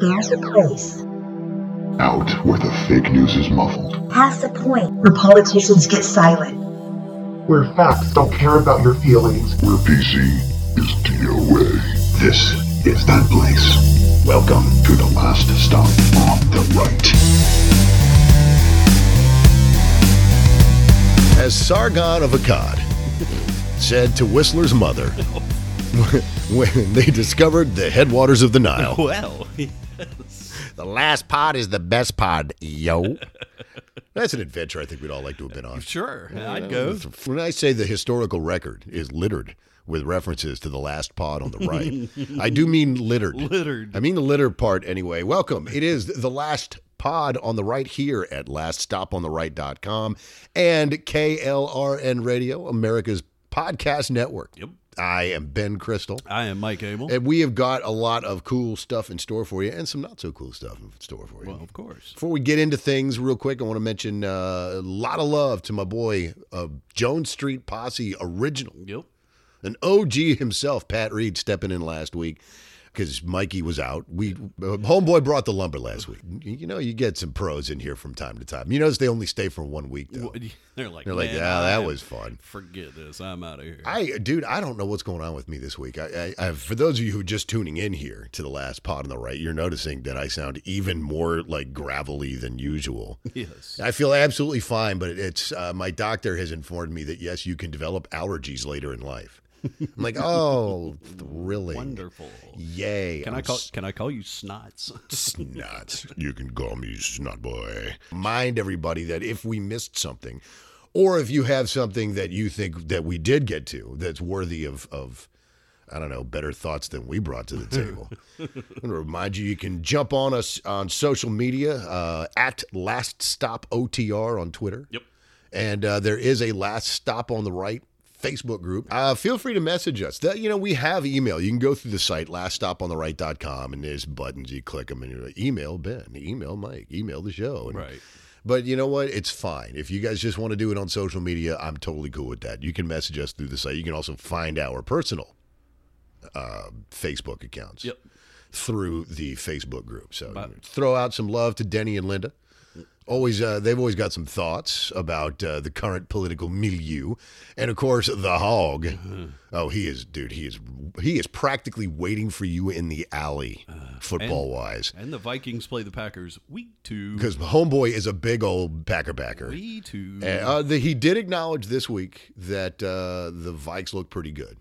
There's a place Out where the fake news is muffled. past the point where politicians get silent. where facts don't care about your feelings. Where PC is DOA. This is that place. Welcome to the last stop on the right. As Sargon of Akkad said to Whistler's mother when they discovered the headwaters of the Nile, Well, the last pod is the best pod, yo. That's an adventure I think we'd all like to have been on. sure, I'd go. When I say the historical record is littered with references to the last pod on the right, I do mean littered. Littered. I mean the litter part anyway. Welcome. It is the last pod on the right here at laststopontheright.com and KLRN Radio, America's podcast network. Yep. I am Ben Crystal. I am Mike Abel. And we have got a lot of cool stuff in store for you and some not so cool stuff in store for you. well, of course. Before we get into things, real quick, I want to mention uh, a lot of love to my boy, uh, Jones Street Posse Original, Yep. an OG himself, Pat Reed, stepping in last week because Mikey was out. We uh, homeboy brought the lumber last week. You know, you get some pros in here from time to time. You notice they only stay for one week though. They're like, They're like, "Man, yeah, that was fun. Forget this. I'm out of here. I, dude, I don't know what's going on with me this week. I, I, I, for those of you who are just tuning in here to the last pod on the right, you're noticing that I sound even more like gravelly than usual. yes. I feel absolutely fine, but it's uh, my doctor has informed me that yes, you can develop allergies later in life. I'm like, oh, thrilling, Wonderful. yay! Can I'm I call? Can I call you snots? Snots. You can call me Snot Boy. Mind everybody that if we missed something, or if you have something that you think that we did get to that's worthy of, of I don't know, better thoughts than we brought to the table. I'm going to remind you, you can jump on us on social media uh, at Last Stop OTR on Twitter. Yep. And uh, there is a Last Stop on the Right Facebook group. Uh, feel free to message us. That, you know, we have email. You can go through the site, laststopontheright.com, and there's buttons. You click them and you're like, email Ben, email Mike, email the show. And, right. But you know what? It's fine. If you guys just want to do it on social media, I'm totally cool with that. You can message us through the site. You can also find our personal uh, Facebook accounts Yep. through the Facebook group. So But- throw out some love to Denny and Linda. Always, uh, they've always got some thoughts about uh, the current political milieu, and of course, the hog. Mm-hmm. Oh, he is, dude. He is, he is practically waiting for you in the alley, Uh, football wise, And the Vikings play the Packers week two. because homeboy is a big old packer backer. week two. And, uh, the, he did acknowledge this week that uh, the Vikes look pretty good.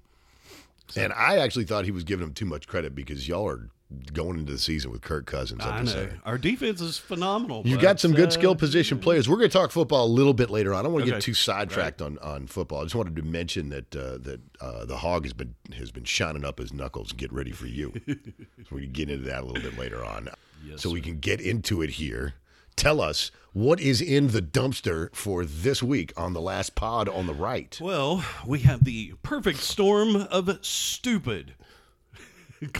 and I actually thought he was giving them too much credit because y'all are going into the season with Kirk Cousins. I'm I know. saying. Our defense is phenomenal. You've got some good uh, skill position players. We're going to talk football a little bit later on. I don't want to get too sidetracked on, on football. I just wanted to mention that uh, that uh, the hog has been has been shining up his knuckles. Get ready for you. so we can get into that a little bit later on. Yes, so we can get into it here. Tell us what is in the dumpster for this week on the last pod on the right. Well, we have the perfect storm of stupid.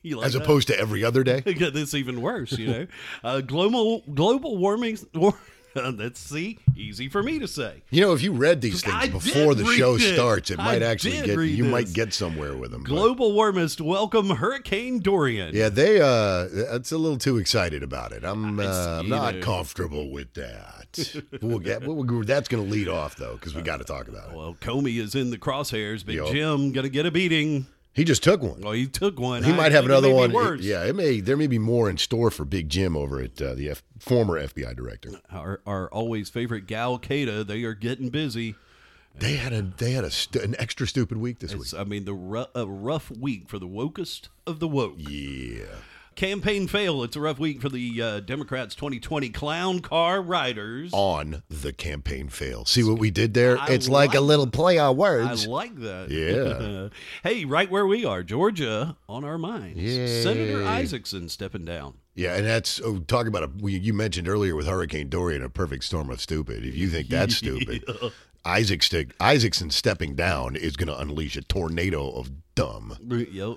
like As that? opposed to every other day. This even worse, you know. uh, global global warming. War, that's see easy for me to say. You know, if you read these things I before the show it. starts, it I might actually get you might get somewhere with them. Global warmist welcome Hurricane Dorian. Yeah, they uh that's a little too excited about it. I'm uh, I'm not know. comfortable with that. we'll get we'll, that's going to lead off though cuz we got to talk about it. Well, Comey is in the crosshairs. but. Jim gonna get a beating. He just took one. Well, he took one. He I might have another one. Worse. Yeah, it may there may be more in store for Big Jim over at uh, the F, former FBI director. Our, our always favorite Gal Qaeda, they are getting busy. They had a they had a st- an extra stupid week this It's, week. I mean, the ru- a rough week for the wokest of the woke. Yeah. Campaign fail. It's a rough week for the uh, Democrats' 2020 clown car riders. On the campaign fail. See what we did there? I it's like, a little play on words. I like that. Yeah. hey, right where we are, Georgia, on our minds. Yay. Senator Isakson stepping down. Yeah, and that's oh, talk about a we, you mentioned earlier with Hurricane Dorian a perfect storm of stupid. If you think that's stupid, Isaac stick Isakson stepping down is going to unleash a tornado of dumb. Yep.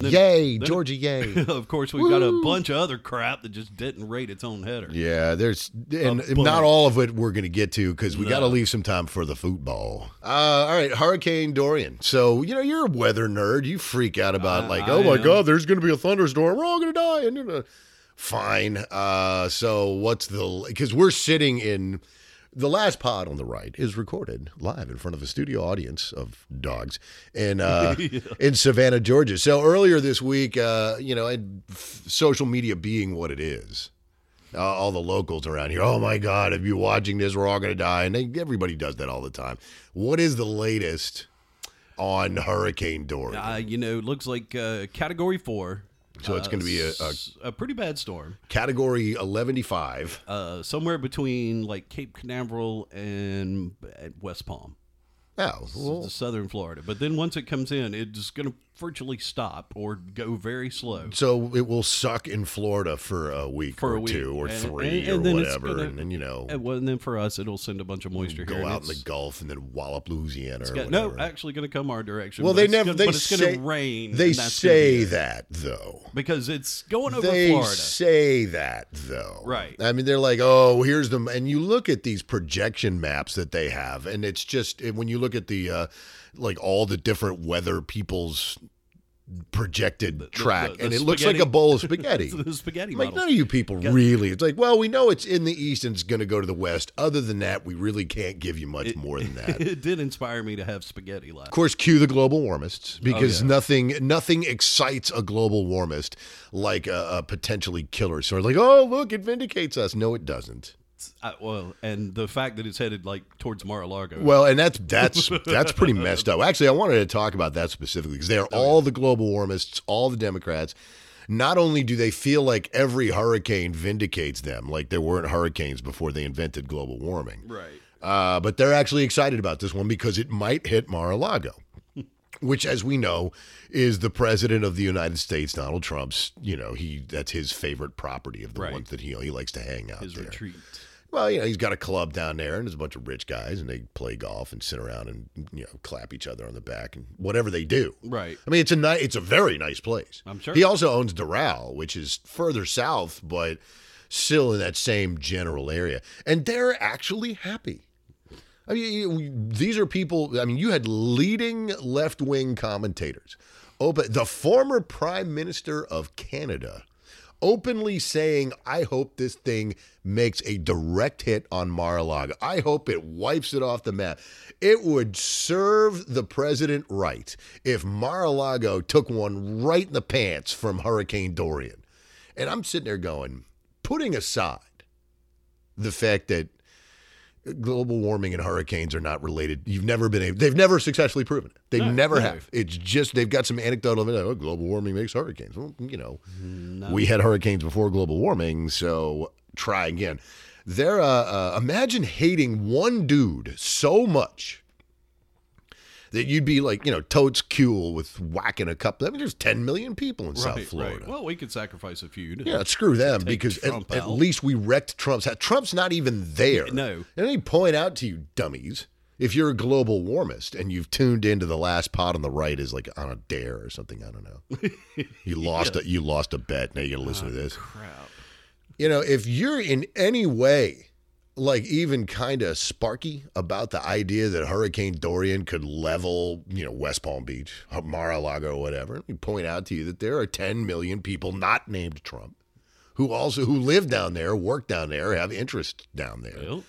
Yay, Georgia, yay. of course, we've got a bunch of other crap that just didn't rate its own header. Yeah, there's and not all of it we're going to get to because we got to leave some time for the football. Uh, all right, Hurricane Dorian. So you know you're a weather nerd. You freak out about I- like, I oh my am. god, there's going to be a thunderstorm. We're all going to die. And you know, fine. Uh, so what's the? Because we're sitting in. The last pod on the right is recorded live in front of a studio audience of dogs in uh, in Savannah, Georgia. So earlier this week, uh, you know, and f- social media being what it is, uh, all the locals around here. Oh my God, if you're watching this, we're all going to die. And they, everybody does that all the time. What is the latest on Hurricane Dorian? Uh, you know, it looks like uh, Category Four. So it's uh, gonna be a a pretty bad storm. Category 115. Uh, somewhere between like Cape Canaveral and uh, West Palm. Oh, well, the southern Florida. But then once it comes in, it's going to virtually stop or go very slow. so it will suck in Florida for a week For or a week. two or And- three and- or then whatever. gonna- and then, you know, And, well, and then for us, it'll send a bunch of moisture go here. and out in the Gulf and then wallop Louisiana or no, actually going to come our direction. well, they never, gonna, they but it's say, going to rain. They and that's gonna be say that though. because it's going over they Florida. say that though Right. i mean they're like oh here's them and you look at these projection maps that they have and it's just when you look at the uh like all the different weather people's projected track the- the and it looks like a bowl of spaghetti the spaghetti like model. none of you people really it's like well we know it's in the east and it's going to go to the west other than that we really can't give you much more than that it did inspire me to have spaghetti last. of course, cue the global warmists oh, because Oh, yeah. nothing nothing excites a global warmist like a, a potentially killer sword. Like, oh look, it vindicates us. No, it doesn't. I, well, and the fact that it's headed like towards Mar-a-Lago. Well, and that's that's that's pretty messed up. Actually, I wanted to talk about that specifically because they're all the global warmists, all the Democrats. Not only do they feel like every hurricane vindicates them, like there weren't hurricanes before they invented global warming, right. Uh, but they're actually excited about this one because it might hit Mar-a-Lago, which, as we know, is the president of the United States, Donald Trump's. You know, he that's his favorite property of the Right. ones that he he likes to hang out His there. retreat. Well, you know, he's got a club down there, and there's a bunch of rich guys, and they play golf and sit around and you know clap each other on the back and whatever they do. Right. I mean, it's a ni- it's a very nice place. I'm sure. He also owns Doral, which is further south, but still in that same general area, and they're actually happy. I mean, these are people. I mean, you had leading left wing commentators, open the former Prime Minister of Canada, openly saying, "I hope this thing makes a direct hit on Mar-a-Lago. I hope it wipes it off the map. It would serve the president right if Mar-a-Lago took one right in the pants from Hurricane Dorian." And I'm sitting there going, putting aside the fact that global warming and hurricanes are not related. You've never been able, they've never successfully proven it. They No, never no. have. It's just, they've got some anecdotal, evidence, oh, global warming makes hurricanes. Well, you know, we had hurricanes before global warming, so try again. They're, uh, uh, imagine hating one dude so much that you'd be like, you know, totes cool with whacking a couple. I mean, there's 10 million people in South Florida. right. Well, we could sacrifice a few. To, Yeah, screw them because at, at least we wrecked Trump's. hat. Trump's not even there. No. And let me point out to you, dummies, if you're a global warmist and you've tuned into the last pot on the right is like on a dare or something, I don't know. You lost a you lost a bet. Now you gotta listen ah, to this. crap. You know, if you're in any way like even kind of sparky about the idea that Hurricane Dorian could level, you know, West Palm Beach, Mar-a-Lago, or whatever, let me point out to you that there are 10 million people not named Trump who also who live down there, work down there, have interest down there,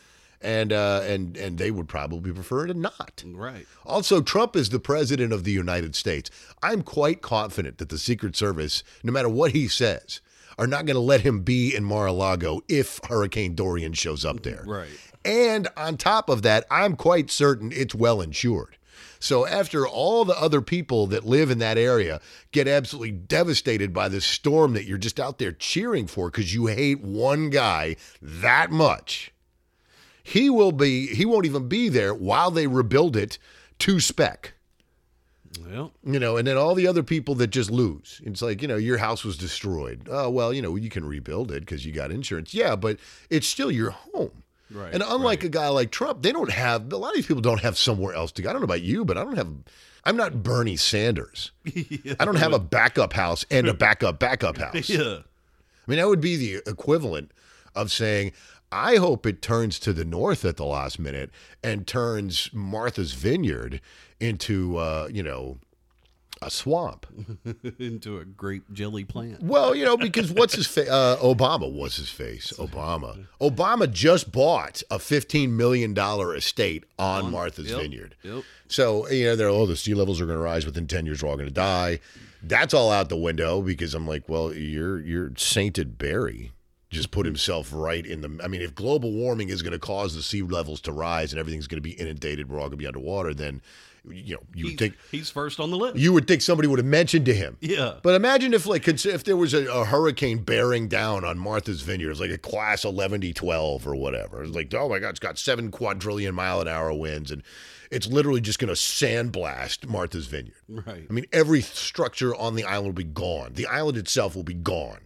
and uh, and and they would probably prefer to not. right. Also, Trump is the president of the United States. I'm quite confident that the Secret Service, no matter what he says, are not going to let him be in Mar-a-Lago if Hurricane Dorian shows up there. Mm, right. And on top of that, I'm quite certain it's well insured. So after all the other people that live in that area get absolutely devastated by this storm that you're just out there cheering for because you hate one guy that much, he will be he won't even be there while they rebuild it to spec. Well, You know, and then all the other people that just lose. It's like, you know, your house was destroyed. Oh, well, you know, you can rebuild it because you got insurance. Yeah, but it's still your home. Right, And unlike a guy like Trump, they don't have a lot of these people don't have somewhere else to go. I don't know about you, but I don't have I'm not Bernie Sanders. I don't have a backup house and a backup backup house. Yeah. I mean, that would be the equivalent of saying, I hope it turns to the north at the last minute and turns Martha's Vineyard into, uh, you know, a swamp. Into a grape jelly plant. Well, you know, because what's his face? Uh, Obama was his face. Obama. Obama just bought a $15 million estate on, Martha's Yep, Vineyard. Yep. So, you know, they're, oh, the sea levels are going to rise within 10 years. We're all going to die. That's all out the window because I'm like, well, you're, you're sainted Barry just put himself right in the. I mean, if global warming is going to cause the sea levels to rise and everything's going to be inundated, we're all going to be underwater, then, you know, you He's, think. he's first on the list. You would think somebody would have mentioned to him. yeah. But imagine if, like, if there was a, a hurricane bearing down on Martha's Vineyard, it's like a class 11 to 12 or whatever. It's like, oh my God, it's got seven quadrillion mile an hour winds, and it's literally just going to sandblast Martha's Vineyard. Right. I mean, every structure on the island will be gone. The island itself will be gone.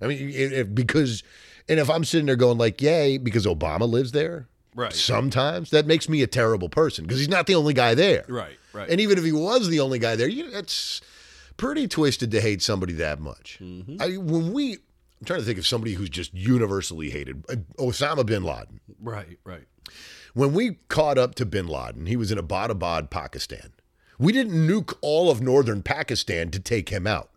I mean, if, if- because, and if I'm sitting there going like, yay, because Obama lives there, Right. sometimes that makes me a terrible person because he's not the only guy there. Right. Right. And even if he was the only guy there, you, it's pretty twisted to hate somebody that much. Mm-hmm. I, when we, I'm trying to think of somebody who's just universally hated. Uh, Osama bin Laden. right. Right. When we caught up to bin Laden, he was in Abbottabad, Pakistan. We didn't nuke all of northern Pakistan to take him out.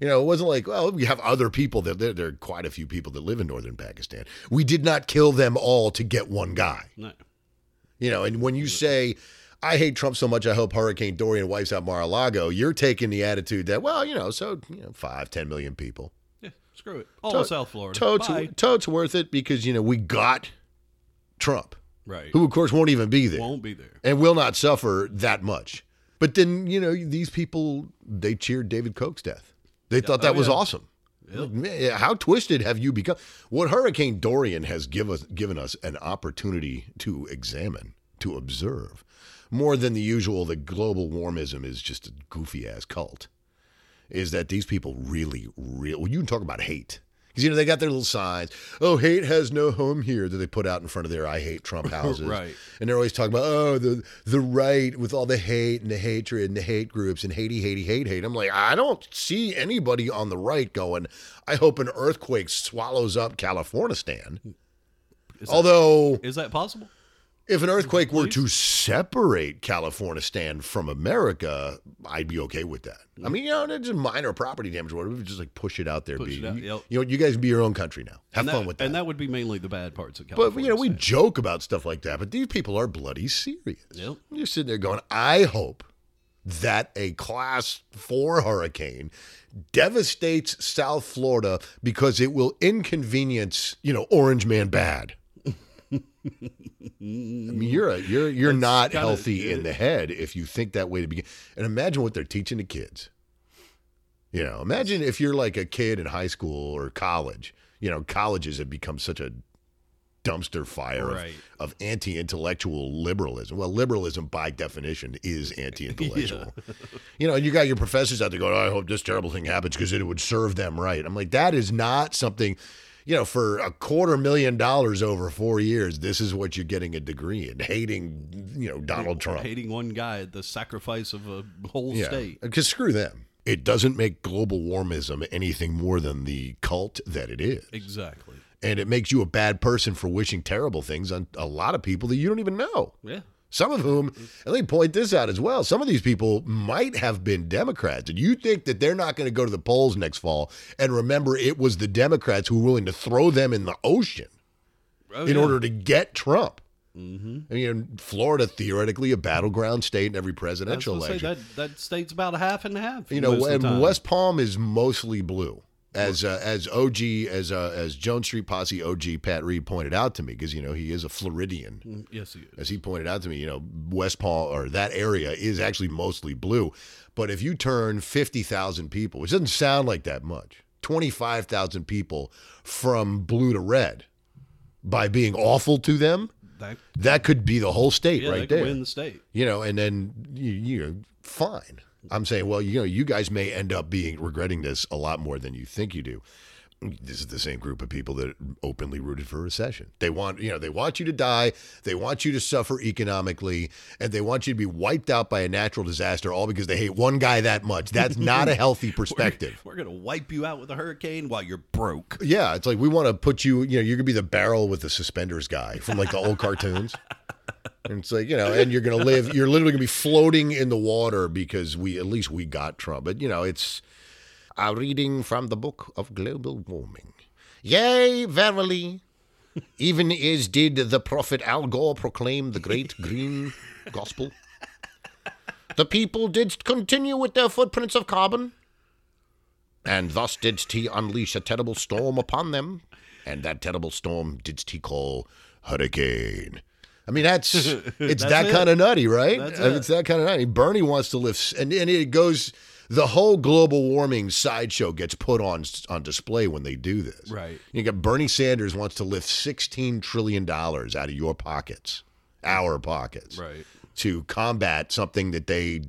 You know, it wasn't like, well, we have other people that there, there are quite a few people that live in northern Pakistan. We did not kill them all to get one guy. No. You know, and when you say, I hate Trump so much, I hope Hurricane Dorian wipes out Mar a Lago, you're taking the attitude that, well, you know, so, you know, five, 10 million people. Yeah. Screw it. All To- South Florida. Totes, Bye. totes worth it because, you know, we got Trump, Right. who, of course, won't even be there won't be there? and will not suffer that much. But then, you know, these people, they cheered David Koch's death. They thought that oh, was yeah. awesome. Yep. Like, man, how twisted have you become? What Hurricane Dorian has give us, given us an opportunity to examine, to observe, more than the usual that global warmism is just a goofy ass cult, is that these people really, really, well, you can talk about hate. Because, you know, they got their little signs. Oh, hate has no home here that they put out in front of their I hate Trump houses. Right. And they're always talking about, oh, the the right with all the hate and the hatred and the hate groups and hatey, hatey, hate, hate. I'm like, I don't see anybody on the right going, I hope an earthquake swallows up Californistan. Is Although, Is that possible? If an earthquake were to separate Californistan from America, I'd be okay with that. I mean, you know, it's just minor property damage or whatever. Just like push it out there. Push be, it out, you, yep. you know, you guys be your own country now. Have and fun with that. And that would be mainly the bad parts of California. But you know, we joke about stuff like that, but these people are bloody serious. Yep. You're sitting there going, I hope that a class four hurricane devastates South Florida because it will inconvenience, you know, Orange Man bad. I mean, you're a, you're you're not kinda- healthy in the head if you think that way to begin. And imagine what they're teaching the kids. You know, imagine if you're like a kid in high school or college. You know, colleges have become such a dumpster fire Right. of, of anti-intellectual liberalism. Well, liberalism by definition is anti-intellectual. You know, you got your professors out there going, oh, "I hope this terrible thing happens because it would serve them right." I'm like, that is not something. You know, for a quarter million dollars over four years, this is what you're getting a degree in hating. You know, Donald Trump. hating one guy at the sacrifice of a whole Yeah, state. because screw them. It doesn't make global warmism anything more than the cult that it is. Exactly. And it makes you a bad person for wishing terrible things on a lot of people that you don't even know. Yeah. Some of whom, and let me point this out as well. Some of these people might have been Democrats, and you think that they're not going to go to the polls next fall and remember it was the Democrats who were willing to throw them in the ocean Oh, in yeah. order to get Trump. Mm-hmm. I mean, Florida theoretically a battleground state in every presidential say election. that that state's about a half and a half. you know, and. West Palm is mostly blue. As uh, as OG as uh, as Jones Street Posse OG Pat Reed pointed out to me because you know he is a Floridian Mm, Yes, he is. as he pointed out to me, you know, West Palm or that area is actually mostly blue. But if you turn 50,000 people, which doesn't sound like that much, 25,000 people from blue to red by being awful to them, That, that could be the whole state yeah, right there. win the state. You know, and then you, you know, fine. I'm saying, well, you know, you guys may end up being regretting this a lot more than you think you do. this is the same group of people that openly rooted for recession. They want, you know, they want you to die, they want you to suffer economically, and they want you to be wiped out by a natural disaster all because they hate one guy that much. That's not a healthy perspective. We're gonna wipe you out with a hurricane while you're broke. Yeah, it's like we want to put you, you know, you're gonna be the barrel with the suspenders guy from like the old cartoons. And it's like, you know, and you're gonna live, you're literally gonna be floating in the water because we at least we got Trump. But you know, it's a reading from the book of global warming. Yea, verily, even as did the prophet Al Gore proclaim the great green gospel. The people did continue with their footprints of carbon, and thus didst he unleash a terrible storm upon them, and that terrible storm didst he call hurricane. I mean, that's it's That's that it. kind of nutty, right? I mean, it. It's that kind of nutty. Bernie wants to lift, and and it goes. The whole global warming sideshow gets put on on display when they do this. Right. You got Bernie Sanders wants to lift sixteen trillion dollars out of your pockets, our pockets, Right. to combat something that they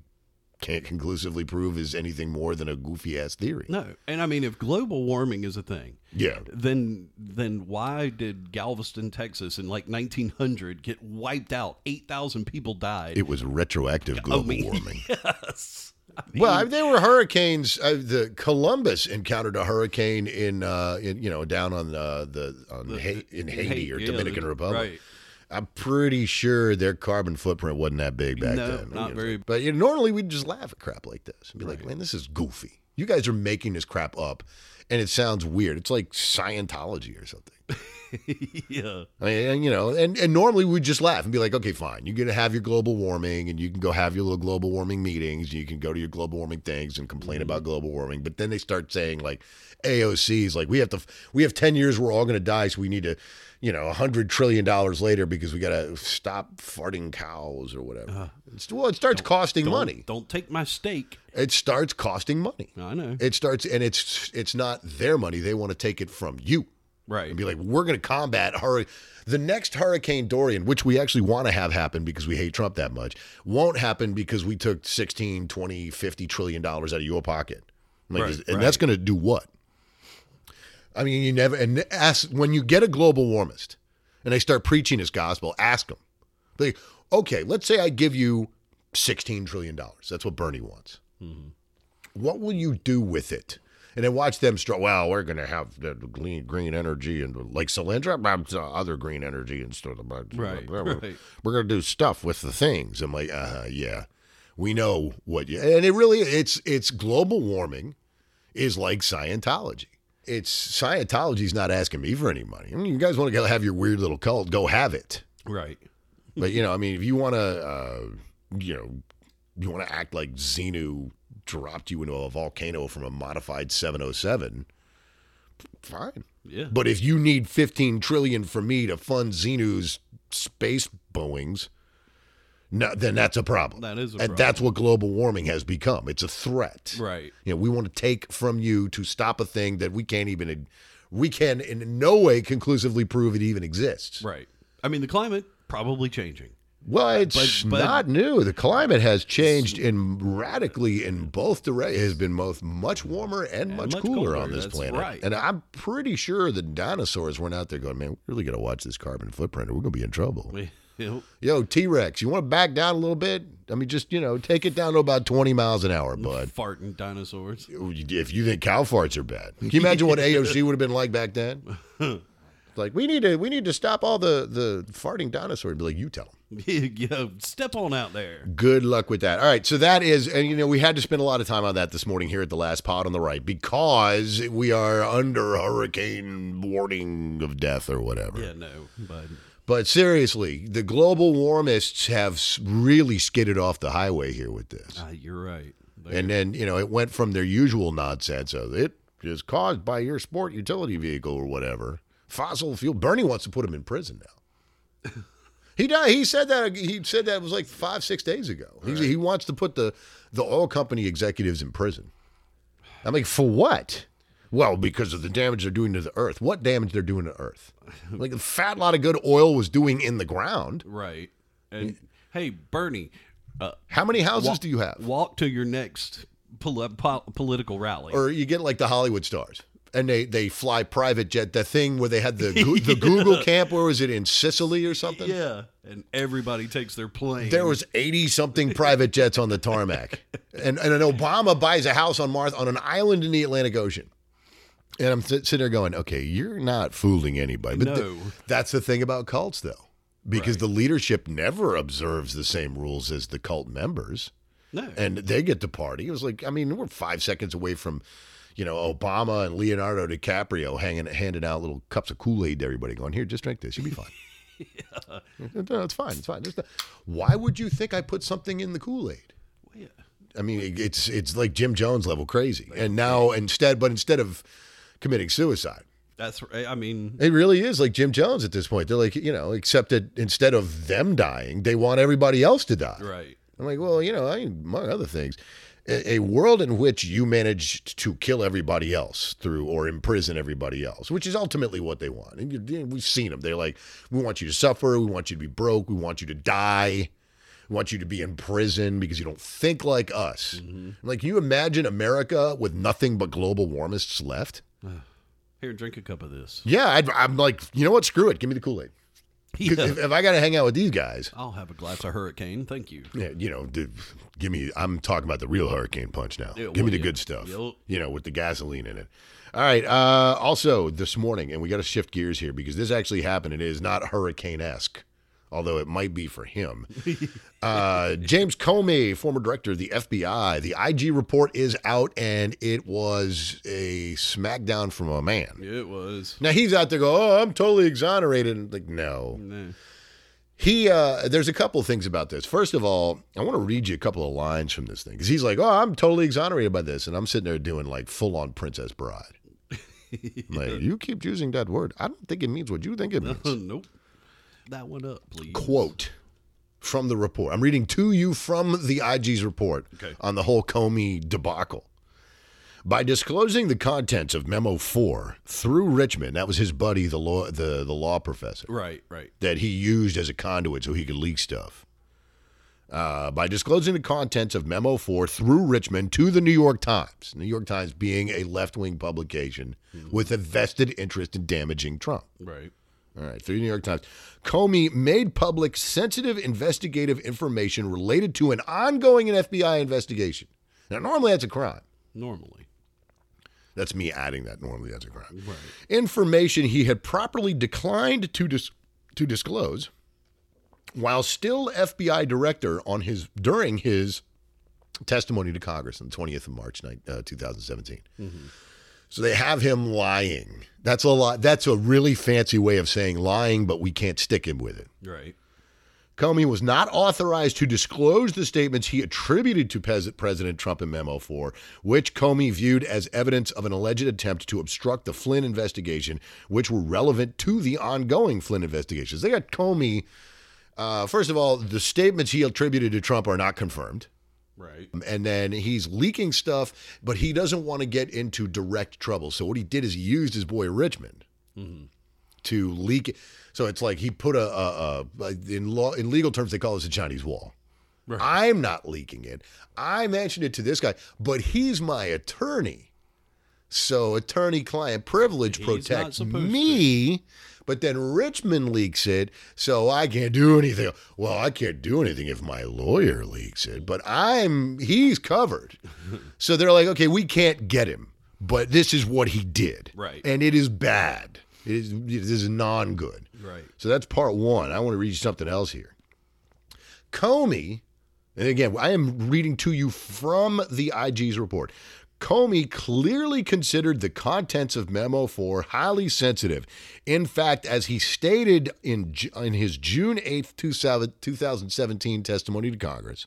can't conclusively prove is anything more than a goofy ass theory. No, and I mean, if global warming is a thing, Yeah. then then why did Galveston, Texas, in like 1900 get wiped out? Eight thousand people died. It was retroactive global mean, warming. yes. I mean, Well, I mean, they were hurricanes. Uh, the Columbus encountered a hurricane in, uh, in you know, down on uh, the on ha- in Haiti or yeah, Dominican the- Republic. Right. I'm pretty sure their carbon footprint wasn't that big back No, then. not You know, very- But you know, normally we'd just laugh at crap like this and be like, "Man, this is goofy. You guys are making this crap up, and it sounds weird. It's like Scientology or something." yeah. I mean, and, you know, and, and normally we'd just laugh and be like, okay, fine. You're going to have your global warming and you can go have your little global warming meetings. And you can go to your global warming things and complain Mm-hmm. about global warming. But then they start saying like AOC's like, we have to, we have 10 years, we're all going to die. So we need to, you know, a hundred trillion dollars later because we got to stop farting cows or whatever. Uh-huh. It's, well, it starts costing. Don't, money. Don't take my steak. It starts costing money. I know. It starts, and it's, it's not their money. They want to take it from you right. and be like, we're going to combat hurricane. The next Hurricane Dorian, which we actually want to have happen because we hate Trump that much, won't happen because we took 16, 20, 50 trillion dollars out of your pocket. Like, Right, and right. that's going to do what? I mean, you never, and ask, when you get a global warmist and they start preaching his gospel, ask them. Like, okay, let's say I give you $16 trillion. That's what Bernie wants what will you do with it? And then watch them struggle. Well, we're going to have the green, green energy and like Solyndra, uh, other green energy and stuff. But, Right, we're, right. we're going to do stuff with the things. I'm like, uh, yeah, we know what you. And it really, it's it's global warming is like Scientology. It's Scientology's not asking me for any money. I mean, you guys want to go have your weird little cult, go have it. Right. But you know, I mean, if you want to, uh, you know, you want to act like Xenu dropped you into a volcano from a modified 707, fine. Yeah. But if you need 15 trillion for me to fund Xenu's space Boeings, no, then that's a problem. That is a problem. and problem. that's what global warming has become. It's a threat. Right. You know, we want to take from you to stop a thing that we can't even, we can in no way conclusively prove it even exists. Right. I mean, the climate probably changing. Well, it's But- but- not new. The climate has changed in radically in both directions. It has been both much warmer and, much, much cooler colder, on this planet. right. And I'm pretty sure the dinosaurs weren't out there going, "Man, we're really got to watch this carbon footprint, or we're going to be in trouble." We- Yo, T Rex, you want to back down a little bit? I mean, just you know, take it down to about 20 miles an hour, bud. farting dinosaurs. If you think cow farts are bad, can you imagine what AOC would have been like back then? like, we need to we need to stop all the the farting dinosaurs. Be like, you tell them. yeah, step on out there. Good luck with that. All right, so that is, and you know, we had to spend a lot of time on that this morning here at the last pod on the right because we are under hurricane warning of death or whatever. Yeah, no, but But seriously, the global warmists have really skidded off the highway here with this. uh, you're right. They- And then, you know, it went from their usual nonsense of it is caused by your sport utility vehicle or whatever. Fossil fuel. Bernie wants to put him in prison now. He died. He said that. He said that was like five, six days ago. He, he wants to put the the oil company executives in prison. I'm like, for what? Well, because of the damage they're doing to the earth. What damage they're doing to earth? Like a fat lot of good oil was doing in the ground. right. And hey, Bernie, uh, How many houses walk, do you have? Walk to your next poli- po- political rally. Or you get like the Hollywood stars. and they they fly private jet. The thing where they had the Goo- the Google camp, where was it in Sicily or something? Yeah, and everybody takes their plane. There was eighty something private jets on the tarmac, and and an Obama buys a house on Mars on an island in the Atlantic Ocean. And I'm sit- sitting there going, okay, you're not fooling anybody. But th- No. that's the thing about cults, though, because the leadership never observes the same rules as the cult members. no. and they get to party. It was like, I mean, we're five seconds away from, you know, Obama and Leonardo DiCaprio hanging, handing out little cups of Kool Aid to everybody, going, "Here, just drink this. You'll be fine." No, it's fine. It's fine. It's not- Why would you think I put something in the Kool Aid? yeah. I mean, it's it's like Jim Jones level crazy. And now instead, but instead of committing suicide, That's right. I mean, it really is like Jim Jones at this point. They're like, you know, except that instead of them dying, they want everybody else to die. right. I'm like, well, you know, I, among other things, a, a world in which you managed to kill everybody else through or imprison everybody else, which is ultimately what they want. And you, we've seen them. They're like, we want you to suffer. We want you to be broke. We want you to die. We want you to be in prison because you don't think like us. I'm Like, can you imagine America with nothing but global warmists left? Here, drink a cup of this. Yeah, I'd, I'm like, you know what? Screw it. Give me the Kool Aid. Yeah. If, if I got to hang out with these guys, I'll have a glass of hurricane. Thank you. Yeah, you know, dude, give me. I'm talking about the real hurricane punch now. Yeah, give me the yeah. good stuff. You know, with the gasoline in it. All right. Uh, also, this morning, and we got to shift gears here because this actually happened. It is not hurricane esque, although it might be for him. uh, James Comey, former director of the FBI, the IG report is out, and it was a smackdown from a man. It was. Now he's out there go, oh, I'm totally exonerated. And like, no, No. he uh there's a couple of things about this. First of all, I want to read you a couple of lines from this thing because he's like, "Oh, I'm totally exonerated by this," and I'm sitting there doing like full on Princess Bride. I'm like, you keep using that word. I don't think it means what you think it means. nope. That one up, please. Quote from the report. I'm reading to you from the IG's report Okay. on the whole Comey debacle. By disclosing the contents of Memo 4 through Richman, that was his buddy, the law, the, the law professor. Right, right. that he used as a conduit so he could leak stuff. Uh, by disclosing the contents of Memo 4 through Richman to the New York Times, New York Times being a left wing publication with a vested interest in damaging Trump. Right. All right, through the New York Times. Comey made public sensitive investigative information related to an ongoing FBI investigation. Now, normally that's a crime. Normally. That's me adding that. Normally that's a crime. Right. Information he had properly declined to dis- to disclose while still FBI director on his during his testimony to Congress on the 20th of March uh, 2017. So they have him lying. That's a lot. That's a really fancy way of saying lying, but we can't stick him with it. Right. Comey was not authorized to disclose the statements he attributed to Pres- President Trump in Memo 4, which Comey viewed as evidence of an alleged attempt to obstruct the Flynn investigation, which were relevant to the ongoing Flynn investigations. They got Comey. Uh, first of all, the statements he attributed to Trump are not confirmed. Right. Um, and then he's leaking stuff, but he doesn't want to get into direct trouble. So what he did is he used his boy Richman mm-hmm. to leak it. So it's like he put a, a, a in law in legal terms they call this a Chinese wall. I'm not leaking it. I mentioned it to this guy, but he's my attorney. So attorney-client privilege He's protects me to. But then Richman leaks it, so I can't do anything. Well, I can't do anything if my lawyer leaks it, but I'm he's covered. so they're like, okay, we can't get him, but this is what he did, Right. And it is bad. It is this is non-good. Right. So that's part one. I want to read you something else here. Comey, and again, I am reading to you from the IG's report. Comey clearly considered the contents of Memo 4 highly sensitive. In fact, as he stated in, in his June 8th, 2017 testimony to Congress,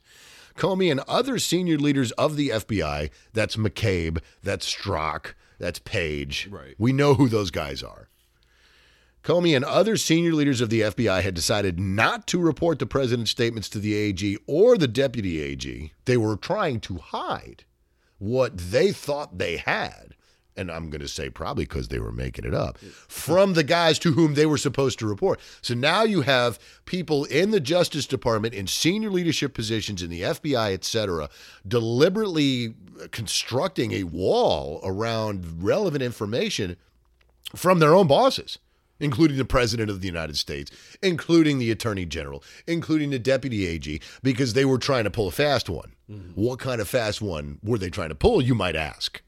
Comey and other senior leaders of the FBI, that's McCabe, that's Strzok, that's Page. Right. We know who those guys are. Comey and other senior leaders of the FBI had decided not to report the president's statements to the AG or the deputy AG. They were trying to hide what they thought they had and I'm going to say probably because they were making it up, from the guys to whom they were supposed to report. So now you have people in the Justice Department in senior leadership positions in the FBI, et cetera, deliberately constructing a wall around relevant information from their own bosses. Including the President of the United States, including the Attorney General, including the Deputy AG, because they were trying to pull a fast one. Mm-hmm. What kind of fast one were they trying to pull, you might ask?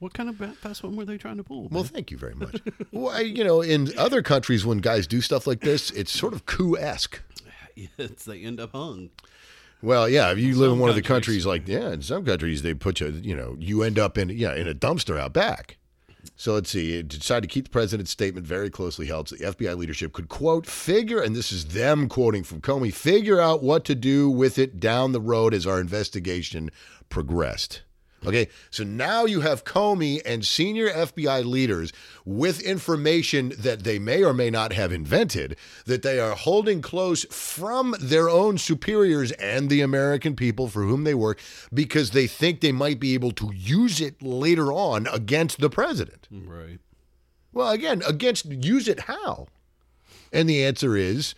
What kind of fast one were they trying to pull? Well, thank you very much. well, I, you know, in other countries, when guys do stuff like this, it's sort of coup esque. it's they end up hung. Well, yeah, if you live in one of the countries. countries, like yeah, in some countries they put you, you know, you end up in yeah in a dumpster out back. So let's see. It decided to keep the president's statement very closely held, so the FBI leadership could quote figure, and this is them quoting from Comey, figure out what to do with it down the road as our investigation progressed. Okay, so now you have Comey and senior FBI leaders with information that they may or may not have invented that they are holding close from their own superiors and the American people for whom they work because they think they might be able to use it later on against the president. Right. Well, again, against use it how? And the answer is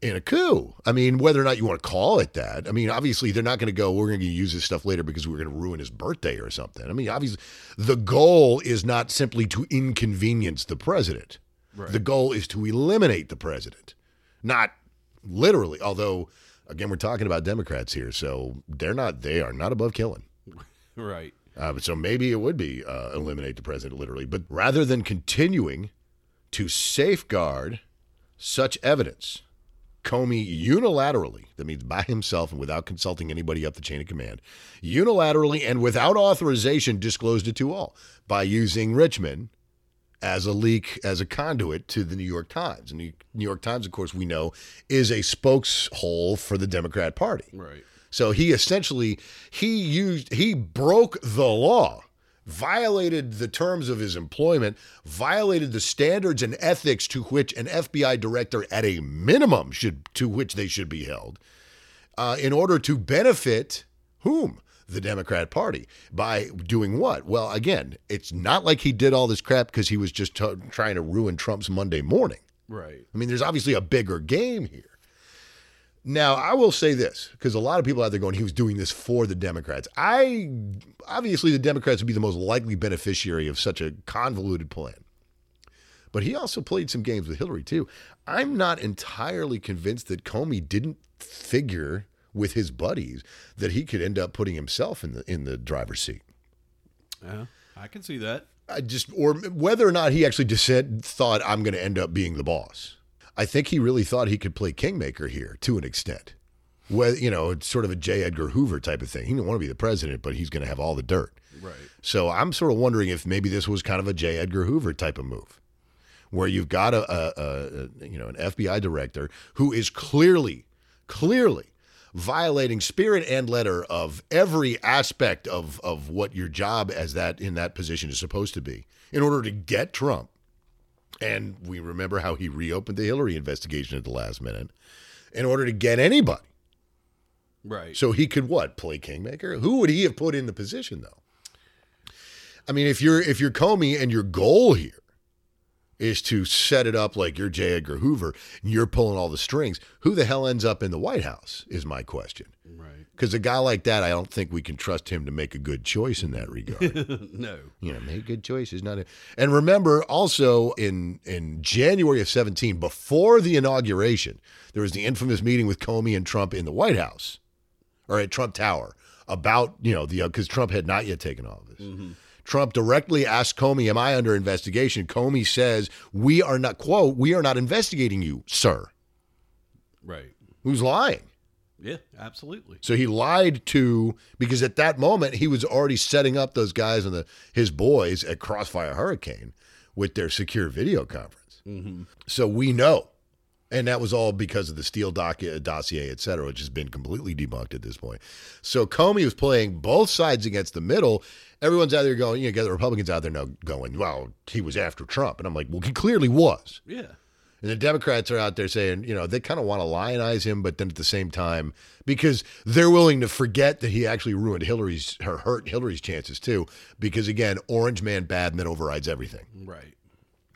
in a coup. I mean, whether or not you want to call it that. I mean, obviously they're not going to go, we're going to use this stuff later because we're going to ruin his birthday or something. I mean, obviously the goal is not simply to inconvenience the president. The goal is to eliminate the president. Not literally, although again we're talking about Democrats here, so they're not they are not above killing. Right. Uh, but so maybe it would be uh, eliminate the president literally, but rather than continuing to safeguard such evidence, Comey unilaterally, that means by himself and without consulting anybody up the chain of command, unilaterally and without authorization disclosed it to all by using Richman as a leak, as a conduit to the New York Times. And the New York Times, of course, we know is a spokeshole for the Democrat Party. Right. So he essentially he used he broke the law, violated the terms of his employment, violated the standards and ethics to which an FBI director at a minimum should to which they should be held, uh, in order to benefit whom? The Democrat Party by doing what? Well, again, it's not like he did all this crap because he was just t- trying to ruin Trump's Monday morning. Right. I mean, there's obviously a bigger game here. Now, I will say this because a lot of people out there going, he was doing this for the Democrats. I obviously the Democrats would be the most likely beneficiary of such a convoluted plan. But he also played some games with Hillary too. I'm not entirely convinced that Comey didn't figure with his buddies that he could end up putting himself in the in the driver's seat. Yeah. I can see that. I just or whether or not he actually just said thought I'm going to end up being the boss. I think he really thought he could play kingmaker here to an extent. Whether you know, it's sort of a J. Edgar Hoover type of thing. He didn't want to be the president, but he's going to have all the dirt. Right. So I'm sort of wondering if maybe this was kind of a J. Edgar Hoover type of move, where you've got a, a, a you know an FBI director who is clearly, clearly violating spirit and letter of every aspect of of what your job as that in that position is supposed to be in order to get Trump. And we remember how he reopened the Hillary investigation at the last minute in order to get anybody. Right. So he could what? Play kingmaker? Who would he have put in the position though? I mean, if you're if you're Comey and your goal here is to set it up like you're J. Edgar Hoover and you're pulling all the strings, who the hell ends up in the White House is my question. right. Because a guy like that, I don't think we can trust him to make a good choice in that regard. no. you know, make good choices. Not a, and remember also in in January of 17, before the inauguration, there was the infamous meeting with Comey and Trump in the White House or at Trump Tower about you know the uh, because Trump had not yet taken office. Mm-hmm. Trump directly asked Comey, "Am I under investigation?" Comey says, "We are not quote We are not investigating you, sir." Right. Who's lying? Yeah. Absolutely. So he lied to because at that moment he was already setting up those guys and the his boys at Crossfire Hurricane with their secure video conference. Mm-hmm. So we know, and that was all because of the Steele doc- uh, dossier, et cetera, which has been completely debunked at this point. So Comey was playing both sides against the middle. Everyone's out there going, you know, the Republicans out there now going, well, he was after Trump, and I'm like, well, he clearly was Yeah. And the Democrats are out there saying, you know, they kind of want to lionize him, but then at the same time, because they're willing to forget that he actually ruined Hillary's, her hurt Hillary's chances too. Because again, orange man bad and that overrides everything. Right.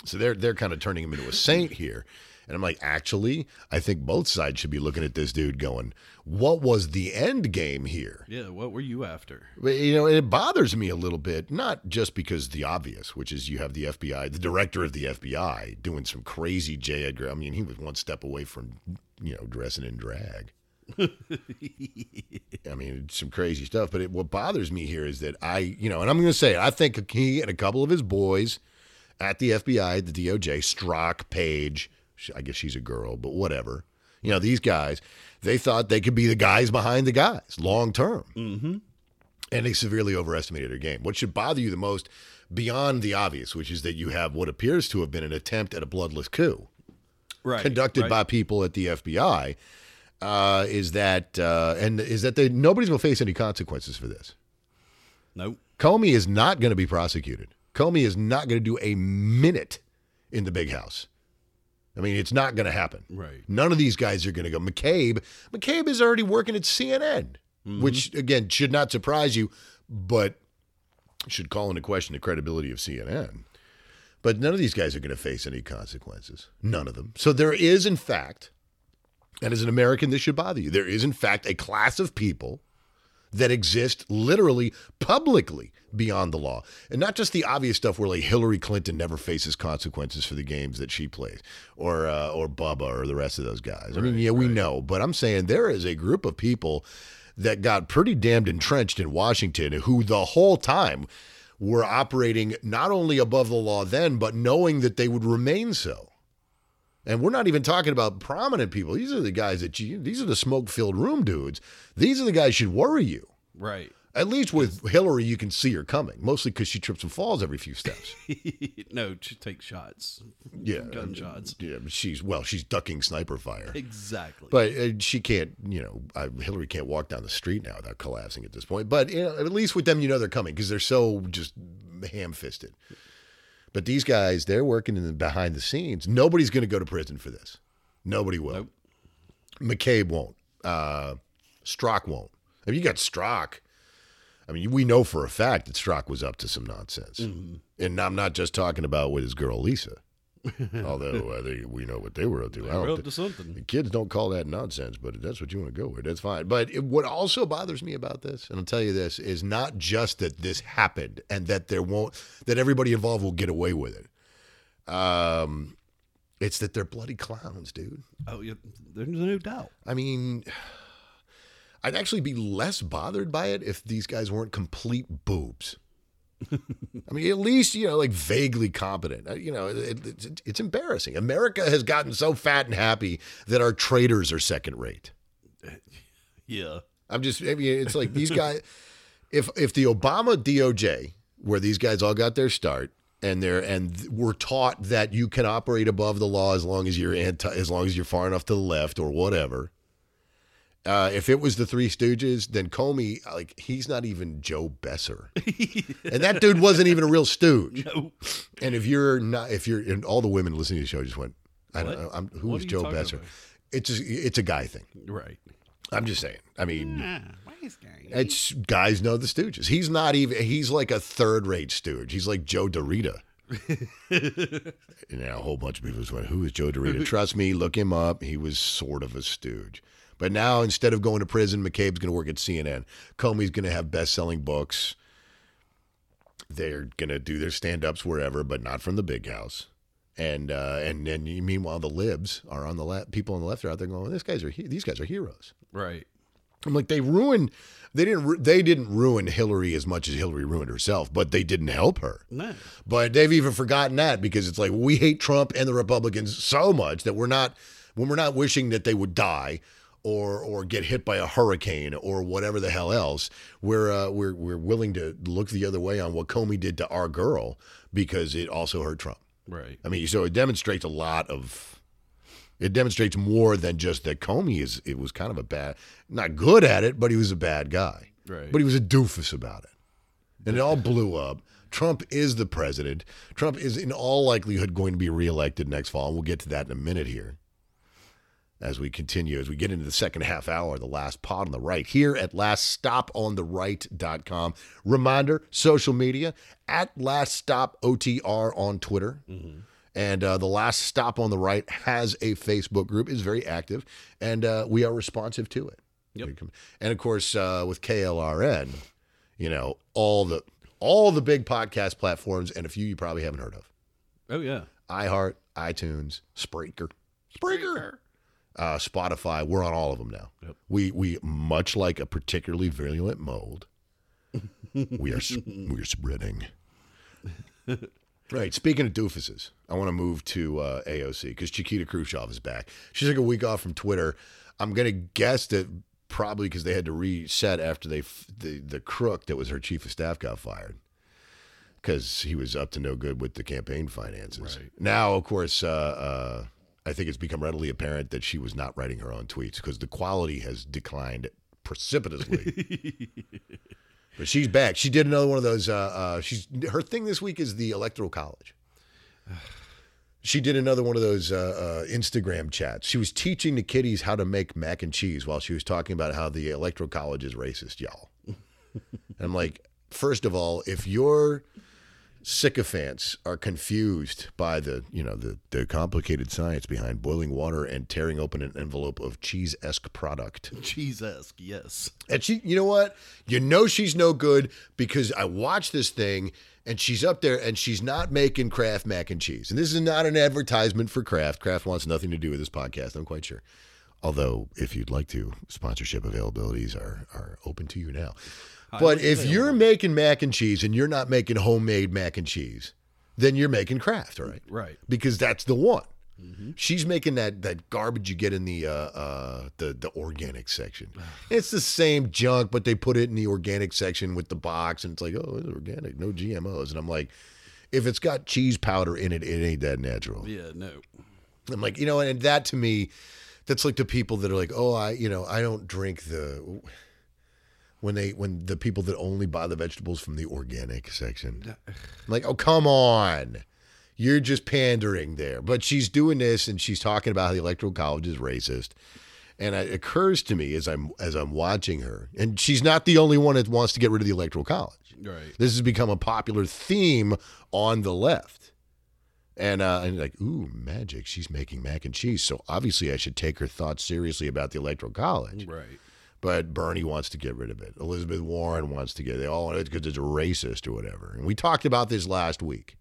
So they're they're kind of turning him into a saint here. And I'm like, actually, I think both sides should be looking at this dude going, what was the end game here? Yeah. What were you after? You know, it bothers me a little bit, not just because the obvious, which is you have the FBI, the director of the FBI, doing some crazy J. Edgar. I mean, he was one step away from, you know, dressing in drag. I mean, some crazy stuff. But it, what bothers me here is that I, you know, and I'm going to say it, I think he and a couple of his boys at the FBI, the DOJ, Strzok, Page, I guess she's a girl, but whatever. You know, these guys, they thought they could be the guys behind the guys long term. Mm-hmm. And they severely overestimated their game. What should bother you the most, beyond the obvious, which is that you have what appears to have been an attempt at a bloodless coup Right. conducted right. by people at the FBI, uh, is that uh, and is that they, nobody's going to face any consequences for this. Nope. Comey is not going to be prosecuted. Comey is not going to do a minute in the big house. I mean, it's not going to happen. Right. None of these guys are going to go. McCabe, McCabe is already working at CNN, mm-hmm. which again should not surprise you, but should call into question the credibility of CNN. But none of these guys are going to face any consequences. None of them. So there is, in fact, and as an American, this should bother you. There is, in fact, a class of people that exist literally publicly beyond the law. And not just the obvious stuff where like Hillary Clinton never faces consequences for the games that she plays or uh, or Bubba or the rest of those guys. I mean, yeah, we know, but I'm saying there is a group of people that got pretty damned entrenched in Washington who the whole time were operating not only above the law then, but knowing that they would remain so. And we're not even talking about prominent people. These are the guys that you, these are the smoke filled room dudes. These are the guys should worry you. Right. At least with Hillary, you can see her coming, mostly because she trips and falls every few steps. no, she takes shots. Yeah. Gunshots. Yeah, she's, well, she's ducking sniper fire. Exactly. But uh, she can't, you know, uh, Hillary can't walk down the street now without collapsing at this point. But you know, at least with them, you know they're coming because they're so just ham fisted. But these guys, they're working in the, behind the scenes. Nobody's going to go to prison for this. Nobody will. Nope. McCabe won't. Uh, Strzok won't. I mean, you got Strzok. I mean, we know for a fact that Strzok was up to some nonsense. And I'm not just talking about with his girl Lisa. Although uh, they, we know what they were up to. I don't We're up to something. the kids don't call that nonsense, but that's what you want to go with. That's fine. But it, what also bothers me about this, and I'll tell you this, is not just that this happened and that there won't that everybody involved will get away with it. Um, it's that they're bloody clowns, dude. Oh, yeah, there's no doubt. I mean, I'd actually be less bothered by it if these guys weren't complete boobs. I mean, at least you know, like vaguely competent. Uh, You know, it, it, it's embarrassing. America has gotten so fat and happy that our traitors are second rate. Yeah. I'm just, I mean, it's like these guys. If if the Obama DOJ, where these guys all got their start, and they're and were taught that you can operate above the law as long as you're anti, as long as you're far enough to the left or whatever. Uh, if it was the Three Stooges, then Comey, like, he's not even Joe Besser, and that dude wasn't even a real stooge. No. And if you're not, if you're, and all the women listening to the show just went, I don't know, I'm, What who's Joe Besser? about? It's just, it's a guy thing. Right. I'm just saying. I mean, why is guy? it's guys know the Stooges. He's not even. He's like a third rate Stooge. He's like Joe DeRita. and now a whole bunch of people just went, "Who is Joe DeRita?" Trust me, look him up. He was sort of a Stooge. But now instead of going to prison, McCabe's going to work at CNN. Comey's going to have best-selling books. They're going to do their stand-ups wherever, but not from the big house. And uh, and then meanwhile, the libs are on the left. People on the left are out there going, "These guys are he- these guys are heroes." Right. I'm like they ruined. They didn't. ru- They didn't ruin Hillary as much as Hillary ruined herself, but they didn't help her. No. But they've even forgotten that because it's like we hate Trump and the Republicans so much that we're not when we're not wishing that they would die or or get hit by a hurricane or whatever the hell else. We're uh, we're we're willing to look the other way on what Comey did to our girl because it also hurt Trump. Right. I mean, so it demonstrates a lot of. It demonstrates more than just that Comey is. It was kind of a bad, not good at it, but he was a bad guy. Right. But he was a doofus about it, and it all blew up. Trump is the president. Trump is in all likelihood going to be reelected next fall. And we'll get to that in a minute here as we continue, as we get into the second half hour, the last pod on the right here at laststopontheright.com. Reminder social media at last stop OTR on Twitter. And uh, the last stop on the right has a Facebook group, is very active, and uh, we are responsive to it. Yep. And of course, uh, with KLRN, you know all the all the big podcast platforms, and a few you probably haven't heard of: Oh yeah. iHeart, iTunes, Spreaker, Spreaker, uh, Spotify. We're on all of them now. Yep. We we much like a particularly virulent mold. we are we are spreading. Right. Speaking of doofuses, I want to move to uh, AOC because Chiquita Khrushchev is back. She took a week off from Twitter. I'm gonna guess that probably because they had to reset after they f- the the crook that was her chief of staff got fired because he was up to no good with the campaign finances. Right. Now, of course, uh, uh, I think it's become readily apparent that she was not writing her own tweets because the quality has declined precipitously. but she's back. She did another one of those. Uh, uh, she's her thing this week is the electoral college. She did another one of those uh, uh, Instagram chats. She was teaching the kiddies how to make mac and cheese while she was talking about how the electoral college is racist, y'all. I'm like, first of all, if your sycophants are confused by the, you know, the, the complicated science behind boiling water and tearing open an envelope of cheese-esque product, Jesus, yes. and she, you know what? You know she's no good because I watch this thing and she's up there and she's not making Kraft mac and cheese. And this is not an advertisement for Kraft. Kraft wants nothing to do with this podcast, I'm quite sure. Although, if you'd like to, sponsorship availabilities are, are open to you now. But if you're making mac and cheese and you're not making homemade mac and cheese, then you're making Kraft, right? Right. because that's the one. She's making that that garbage you get in the uh, uh, the the organic section. It's the same junk, but they put it in the organic section with the box, and it's like, oh, it's organic, no GMOs. And I'm like, if it's got cheese powder in it, it ain't that natural. Yeah, no. I'm like, you know, and that to me, that's like the people that are like, oh, I, you know, I don't drink the when they when the people that only buy the vegetables from the organic section. I'm like, oh, come on. You're just pandering there. But she's doing this and she's talking about how the electoral college is racist. And it occurs to me as I'm as I'm watching her, and she's not the only one that wants to get rid of the electoral college. Right. This has become a popular theme on the left. And uh, and like, ooh, magic. She's making mac and cheese. So obviously I should take her thoughts seriously about the electoral college. Right. But Bernie wants to get rid of it. Elizabeth Warren wants to get they all it's because it's racist or whatever. And we talked about this last week.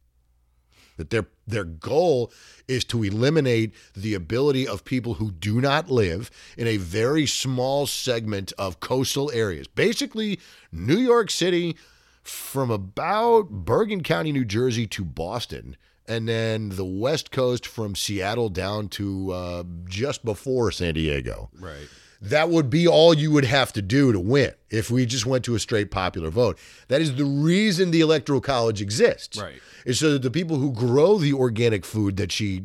That their their goal is to eliminate the ability of people who do not live in a very small segment of coastal areas. Basically, New York City from about Bergen County, New Jersey to Boston, and then the West Coast from Seattle down to uh, just before San Diego Right. That would be all you would have to do to win if we just went to a straight popular vote. That is the reason the Electoral College exists. Right. Is so that the people who grow the organic food that she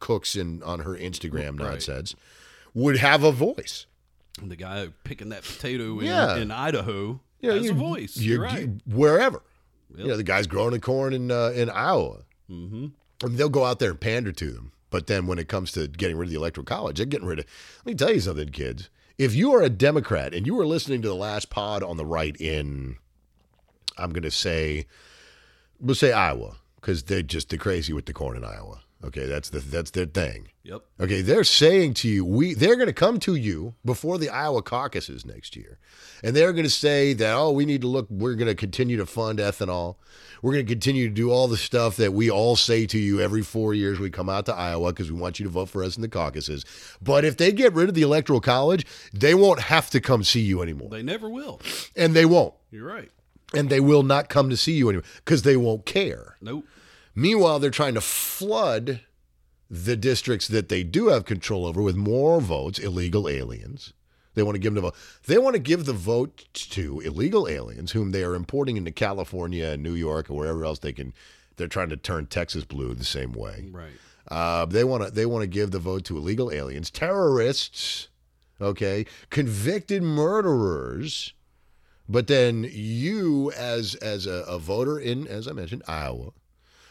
cooks in on her Instagram Right. nonsense would have a voice. And the guy picking that potato in, Yeah. in Idaho know, has you- a voice. you- You're right. you- wherever. Yep. You know, the guy's growing the corn in uh, in Iowa. mm-hmm. I mean, they'll go out there and pander to them. But then when it comes to getting rid of the electoral college, they're getting rid of. Let me tell you something, kids. If you are a Democrat and you were listening to the last pod on the right in, I'm going to say, we'll say Iowa because they're just they're crazy with the corn in Iowa. Okay, that's the that's their thing. Yep. Okay, they're saying to you, we they're going to come to you before the Iowa caucuses next year, and they're going to say that oh, we need to look. We're going to continue to fund ethanol. We're going to continue to do all the stuff that we all say to you every four years we come out to Iowa because we want you to vote for us in the caucuses. But if they get rid of the electoral college, they won't have to come see you anymore, They never will. and they won't, You're right. and they will not come to see you anymore because they won't care. Nope. Meanwhile, they're trying to flood the districts that they do have control over with more votes, illegal aliens. They want to give them the vote. They want to give the vote to illegal aliens whom they are importing into California and New York or wherever else they can. They're trying to turn Texas blue the same way. Right. Uh, they want to they want to give the vote to illegal aliens, terrorists, okay, convicted murderers, But then you, as as a, a voter in, as I mentioned, Iowa,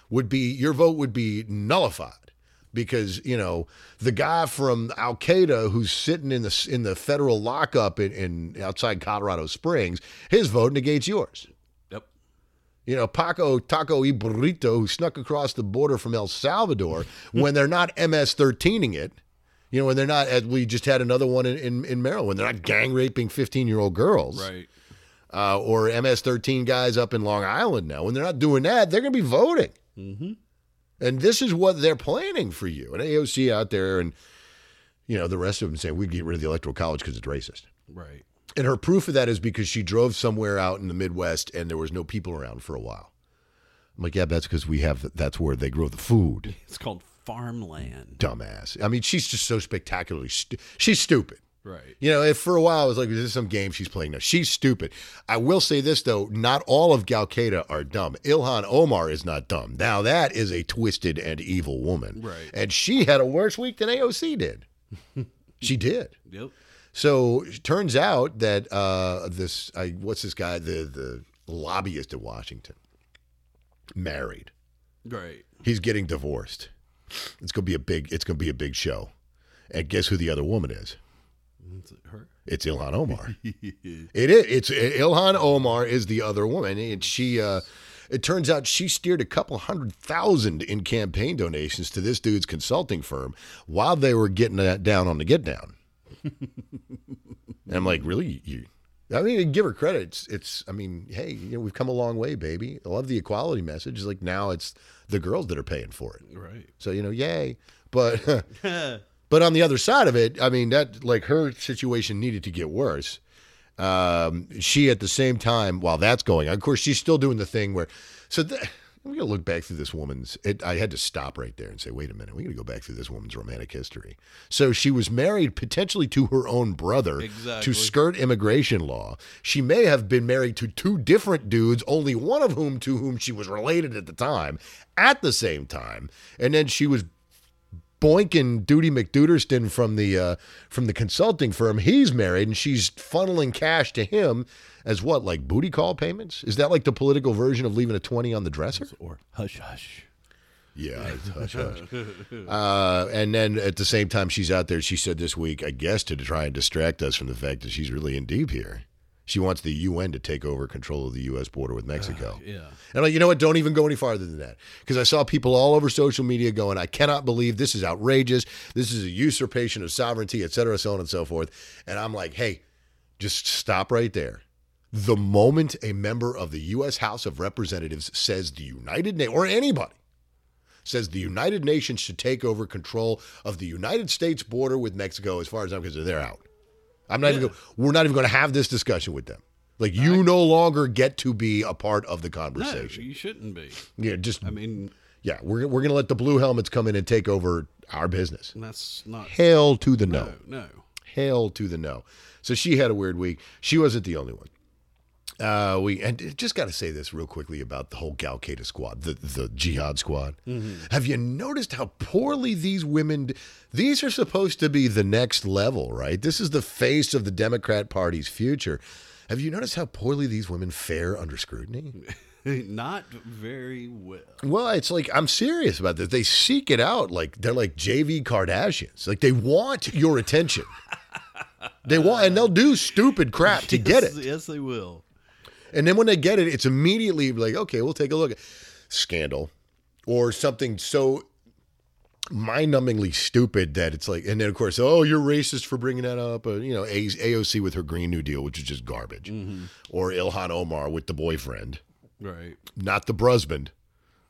would be your vote would be nullified because you know the guy from Al Qaeda who's sitting in the in the federal lockup in, in outside Colorado Springs, his vote negates yours. Yep. You know, Paco Taco y Burrito, who snuck across the border from El Salvador when they're not MS 13ing it. You know, when they're not, as we just had another one in, in, in Maryland, they're not gang raping 15 year old girls Right. uh, or MS 13 guys up in Long Island now. When they're not doing that, they're going to be voting. Mm-hmm. And this is what they're planning for you. And AOC out there and, you know, the rest of them saying we'd get rid of the Electoral College because it's racist. Right. And her proof of that is because she drove somewhere out in the Midwest and there was no people around for a while. I'm like, yeah, that's because we have, that's where they grow the food. It's called farmland. Dumbass. I mean, she's just so spectacularly, stu- she's stupid. Right. You know, if for a while I was like, is this some game she's playing? No, she's stupid. I will say this though, not all of Gal Qaeda are dumb. Ilhan Omar is not dumb. Now that is a twisted and evil woman. Right. And she had a worse week than AOC did. she did. Yep. So it turns out that uh, this, I, what's this guy, the the lobbyist in Washington, married. Right. He's getting divorced. It's gonna be a big. It's gonna be a big show. And guess who the other woman is? Is it her? It's Ilhan Omar. it is. It's Ilhan Omar is the other woman, and she. Uh, it turns out she steered a couple hundred thousand in campaign donations to this dude's consulting firm while they were getting that down on the get down. and I'm like, really? You? I mean, give her credit. It's, it's. I mean, hey, you know, we've come a long way, baby. I love the equality message. It's like now it's the girls that are paying for it. Right. So you know, yay. But but on the other side of it, I mean that like her situation needed to get worse. Um, she at the same time, while that's going on, of course, she's still doing the thing where. So th- I'm gonna look back through this woman's. It, I had to stop right there and say, wait a minute, we got to go back through this woman's romantic history. So she was married potentially to her own brother Exactly. to skirt immigration law. She may have been married to two different dudes, only one of whom to whom she was related at the time, at the same time, and then she was boinking Duty McDuderston from the uh, from the consulting firm. He's married, and she's funneling cash to him as what, like booty call payments? Is that like the political version of leaving a twenty on the dresser? Or hush hush. Yeah, hush hush. Uh, and then at the same time, she's out there. She said this week, I guess, to try and distract us from the fact that she's really in deep here. She wants the UN to take over control of the U.S. border with Mexico. Yeah. And like, you know what? Don't even go any farther than that. Because I saw people all over social media going, I cannot believe this is outrageous. This is a usurpation of sovereignty, et cetera, so on and so forth. And I'm like, hey, just stop right there. The moment a member of the U.S. House of Representatives says the United Nations, or anybody, says the United Nations should take over control of the United States border with Mexico, as far as I'm concerned, they're out. I'm not even. Go, we're not even going to have this discussion with them. Like you no longer get to be a part of the conversation. No, you shouldn't be. Yeah, just I mean, yeah, we're we're gonna let the blue helmets come in and take over our business. that's not. Hail to the no. No, no. Hail to the no. So she had a weird week. She wasn't the only one. Uh, we and just got to say this real quickly about the whole Gal Qaeda squad, the the jihad squad. Have you noticed how poorly these women? These are supposed to be the next level, right? This is the face of the Democrat Party's future. Have you noticed how poorly these women fare under scrutiny? not very well. Well, it's like I'm serious about this. They seek it out like they're like JV Kardashians. Like they want your attention. They want, and they'll do stupid crap to get it. Yes, they will. And then when they get it, it's immediately like, okay, we'll take a look at scandal or something so mind-numbingly stupid that it's like, and then of course, oh, you're racist for bringing that up. Uh, you know, A- AOC with her Green New Deal, which is just garbage, or Ilhan Omar with the boyfriend, Right. not the brusband,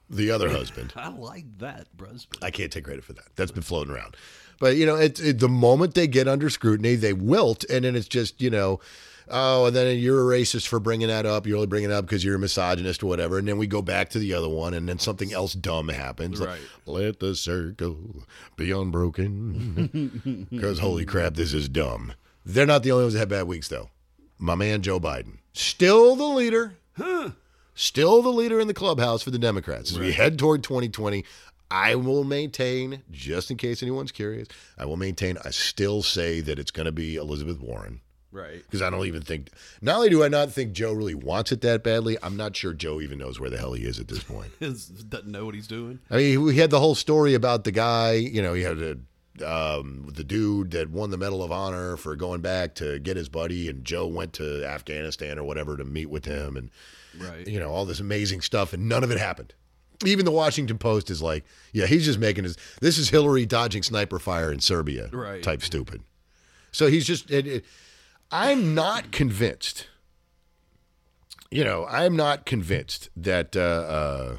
the other husband. I like that, Brusband. I can't take credit for that. That's been floating around. But you know, it's it, the moment they get under scrutiny, they wilt, and then it's just you know, oh, and then you're a racist for bringing that up. You're only bringing it up because you're a misogynist or whatever. And then we go back to the other one, and then something else dumb happens. like, Right. Let the circle be unbroken. Because holy crap, this is dumb. They're not the only ones that have bad weeks, though. My man Joe Biden, still the leader. Huh. Still the leader in the clubhouse for the Democrats. As we head toward 2020, I will maintain, just in case anyone's curious, I will maintain, I still say that it's going to be Elizabeth Warren. Right. Because I don't even think. Not only do I not think Joe really wants it that badly, I'm not sure Joe even knows where the hell he is at this point. Doesn't know what he's doing. I mean, we had the whole story about the guy. You know, he had a, um, the dude that won the Medal of Honor for going back to get his buddy, and Joe went to Afghanistan or whatever to meet with him, and Right. you know all this amazing stuff, and none of it happened. Even the Washington Post is like, yeah, he's just making his. This is Hillary dodging sniper fire in Serbia, Right. Type stupid. So he's just. It, it, I'm not convinced. You know, I'm not convinced that. Uh, uh,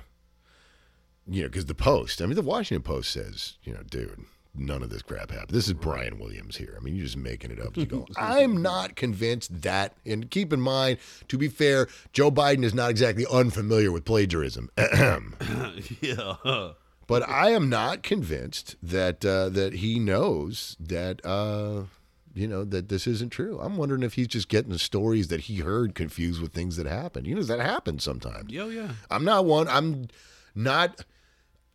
you know, because the Post, I mean, the Washington Post says, you know, dude, none of this crap happened. This is Brian Williams here. I mean, you're just making it up as you go. I'm not convinced that, and keep in mind, to be fair, Joe Biden is not exactly unfamiliar with plagiarism. yeah. but I am not convinced that uh, that he knows that uh, you know that this isn't true. I'm wondering if he's just getting the stories that he heard confused with things that happened. You know, that happens sometimes. Yeah, yeah. I'm not one. I'm not.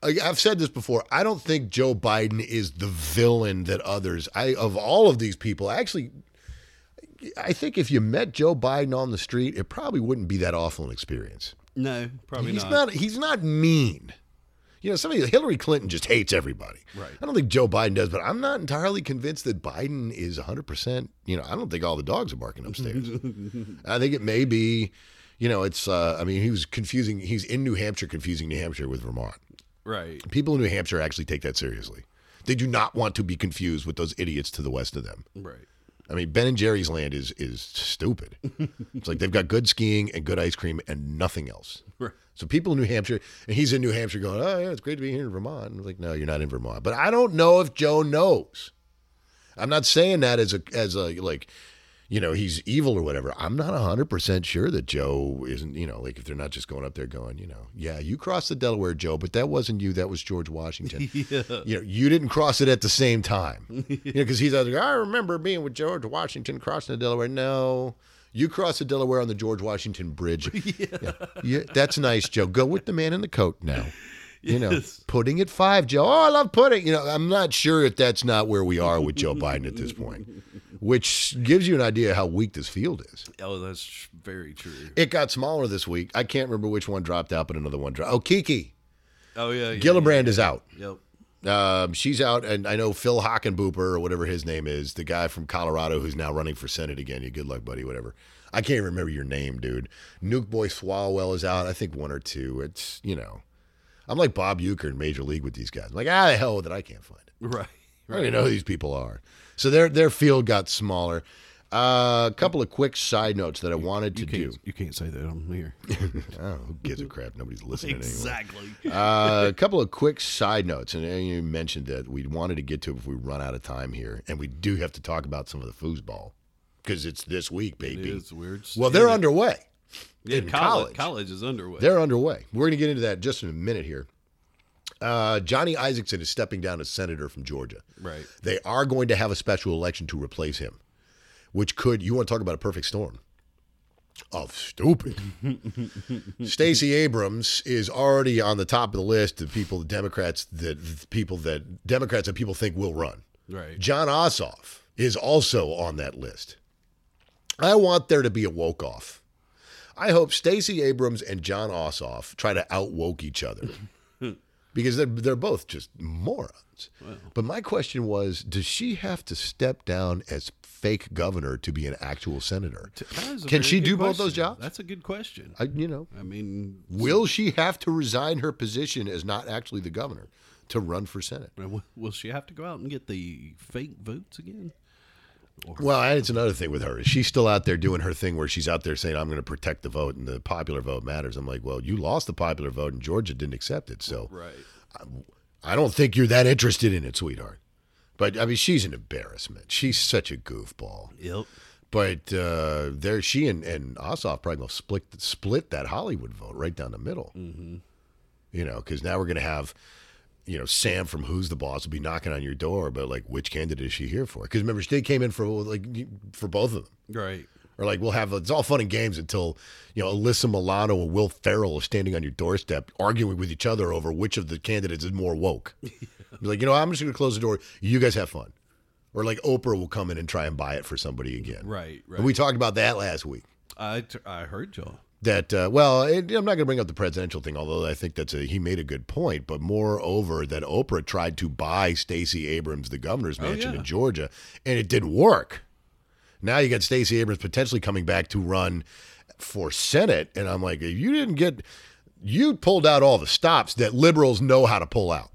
I've said this before. I don't think Joe Biden is the villain that others. I of all of these people, actually, I think if you met Joe Biden on the street, it probably wouldn't be that awful an experience. No, probably he's not. not. He's not mean. You know, somebody Hillary Clinton just hates everybody. Right. I don't think Joe Biden does, but I'm not entirely convinced that Biden is 100. percent You know, I don't think all the dogs are barking upstairs. I think it may be. You know, it's. Uh, I mean, he was confusing. He's in New Hampshire, confusing New Hampshire with Vermont. Right. People in New Hampshire actually take that seriously. They do not want to be confused with those idiots to the west of them. Right. I mean, Ben and Jerry's land is is stupid. it's like they've got good skiing and good ice cream and nothing else. Right. So people in New Hampshire, and he's in New Hampshire going, oh, yeah, it's great to be here in Vermont. And I'm like, no, you're not in Vermont. But I don't know if Joe knows. I'm not saying that as a, as a, like, you know, he's evil or whatever. I'm not 100% sure that Joe isn't, you know, like if they're not just going up there going, you know, yeah, you crossed the Delaware, Joe, but that wasn't you. That was George Washington. Yeah. You know, you didn't cross it at the same time. you know, because he's like, I remember being with George Washington crossing the Delaware. No, you cross the Delaware on the George Washington Bridge. yeah. Yeah, that's nice, Joe. Go with the man in the coat now. You know, Yes. pudding at five, Joe. Oh, I love pudding. You know, I'm not sure if that's not where we are with Joe Biden at this point, which gives you an idea how weak this field is. Oh, that's very true. It got smaller this week. I can't remember which one dropped out, but another one dropped. Oh, Kiki Oh yeah. yeah Gillibrand is out. Yep. Um, she's out, and I know Phil Hockenbooper or whatever his name is, the guy from Colorado who's now running for Senate again. You good luck, buddy. Whatever. I can't remember your name, dude. Nuke Boy Swalwell is out. I think one or two. It's you know, I'm like Bob Uecker in Major League with these guys. I'm like ah, the hell with it. I can't find it. Right. I don't even know who these people are. So their their field got smaller. Uh, a couple of quick side notes that I wanted to You do. You can't say that. I'm here. Oh, who gives a crap? Nobody's listening anyway. exactly. Uh, a couple of quick side notes, and you mentioned that we wanted to get to if we run out of time here, and we do have to talk about some of the foosball because it's this week, baby. It's weird. Well, they're Yeah, underway. Yeah, in college. college. College is underway. They're underway. We're going to get into that just in a minute here. Uh, Johnny Isakson is stepping down as senator from Georgia. Right. They are going to have a special election to replace him, which could, you want to talk about a perfect storm of stupid. Stacey Abrams is already on the top of the list of people, the Democrats that people that Democrats that people think will run. Right. Jon Ossoff is also on that list. I want there to be a woke off. I hope Stacey Abrams and Jon Ossoff try to outwoke each other because they're, they're both just morons. But my question was does she have to step down as fake governor to be an actual senator? That is a Can she do both those jobs? That's a good question. I, you know, I mean, will she have to resign her position as not actually the governor to run for Senate? will she have to go out and get the fake votes again? Well, it's another thing with her. Is she's still out there doing her thing where she's out there saying, I'm going to protect the vote and the popular vote matters. I'm like, well, you lost the popular vote and Georgia didn't accept it. So Right. I don't think you're that interested in it, sweetheart. But I mean, she's an embarrassment. She's such a goofball. Yep. But uh, there, she and, and Ossoff probably to split, split that Hollywood vote right down the middle. Mm-hmm. You know, because now we're going to have, you know, Sam from Who's the Boss will be knocking on your door, but like, which candidate is she here for? Because remember, they came in for like for both of them. Right. Or like we'll have it's all fun and games until you know Alyssa Milano and Will Ferrell are standing on your doorstep arguing with each other over which of the candidates is more woke. Be like, you know, I'm just going to close the door. You guys have fun. Or like Oprah will come in and try and buy it for somebody again. Right, right. And we talked about that last week. I, t- I heard y'all. That uh, well, it, I'm not going to bring up the presidential thing, although I think that's a he made a good point. But moreover, that Oprah tried to buy Stacey Abrams, the governor's mansion Oh, yeah. in Georgia, and it didn't work. Now you got Stacey Abrams potentially coming back to run for Senate, and I'm like, if you didn't get, you pulled out all the stops that liberals know how to pull out.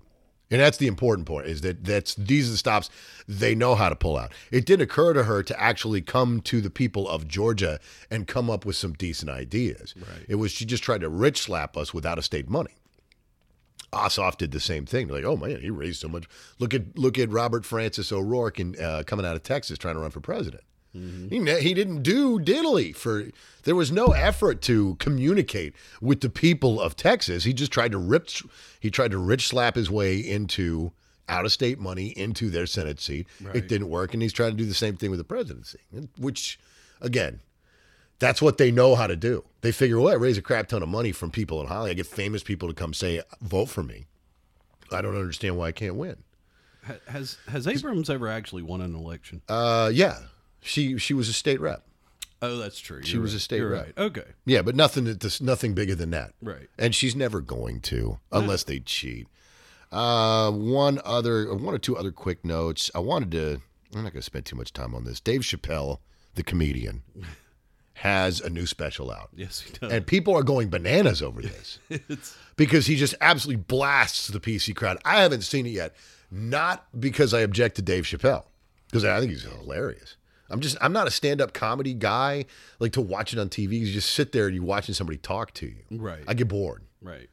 And that's the important point is that that's these are the stops they know how to pull out. It didn't occur to her to actually come to the people of Georgia and come up with some decent ideas. Right. It was she just tried to rich slap us with out of state money. Ossoff did the same thing. They're like, oh man, he raised so much. Look at look at Robert Francis O'Rourke in, uh, coming out of Texas trying to run for president. He, ne- he didn't do diddly for. There was no effort to communicate with the people of Texas. He just tried to rip. He tried to rich slap his way into out of state money into their Senate seat. It didn't work, and he's trying to do the same thing with the presidency. Which, again, that's what they know how to do. They figure, well, I raise a crap ton of money from people in Hollywood. I get famous people to come say, vote for me. I don't understand why I can't win. Has has Abrams ever actually won an election? Uh, yeah, she she was a state rep. oh, that's true. she You're was a state You're rep. right. Okay. Yeah, but nothing that's nothing bigger than that. Right. And she's never going to unless they cheat. Uh, one other, one or two other quick notes. I wanted to. I'm not going to spend too much time on this. Dave Chappelle, the comedian, has a new special out, Yes, he does. and people are going bananas over this it's because he just absolutely blasts the PC crowd. I haven't seen it yet, not because I object to Dave Chappelle, because I think he's hilarious. I'm just I'm not a stand-up comedy guy. Like to watch it on TV, you just sit there and you're watching somebody talk to you. Right. I get bored. right.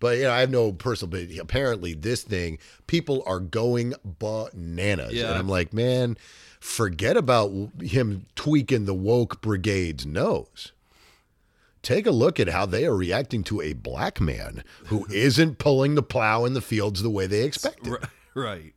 But you know, I have no personal. But apparently, this thing, people are going bananas, Yeah. and I'm like, man, forget about him tweaking the woke brigade's nose. Take a look at how they are reacting to a black man who isn't pulling the plow in the fields the way they expected. Right. Right.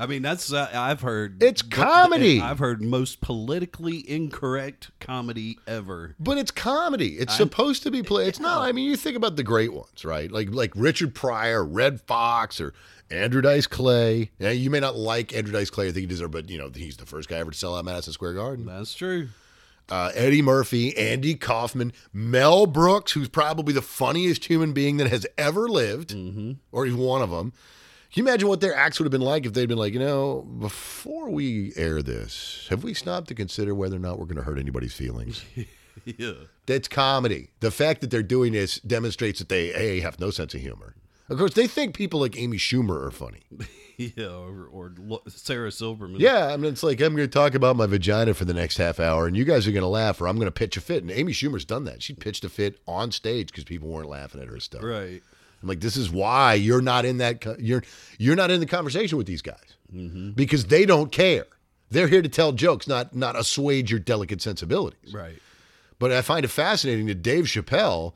I mean, that's uh, I've heard. It's comedy. I've heard most politically incorrect comedy ever. But it's comedy. It's supposed to be play. It's not. I mean, you think about the great ones, right? Like like Richard Pryor, Redd Foxx, or Andrew Dice Clay. Now, you may not like Andrew Dice Clay. I think he deserves, but you know he's the first guy ever to sell out Madison Square Garden. That's true. Uh, Eddie Murphy, Andy Kaufman, Mel Brooks, who's probably the funniest human being that has ever lived, or he's one of them. Can you imagine what their acts would have been like if they'd been like, you know, before we air this, have we stopped to consider whether or not we're going to hurt anybody's feelings? Yeah. That's comedy. The fact that they're doing this demonstrates that they a have no sense of humor. Of course, they think people like Amy Schumer are funny. Yeah. Or, or Sarah Silverman. Yeah, I mean, it's like I'm going to talk about my vagina for the next half hour, and you guys are going to laugh, or I'm going to pitch a fit. And Amy Schumer's done that. She pitched a fit on stage because people weren't laughing at her stuff. Right. I'm like, this is why you're not in that. co- You're you're not in the conversation with these guys because they don't care. They're here to tell jokes, not not assuage your delicate sensibilities. Right. But I find it fascinating that Dave Chappelle,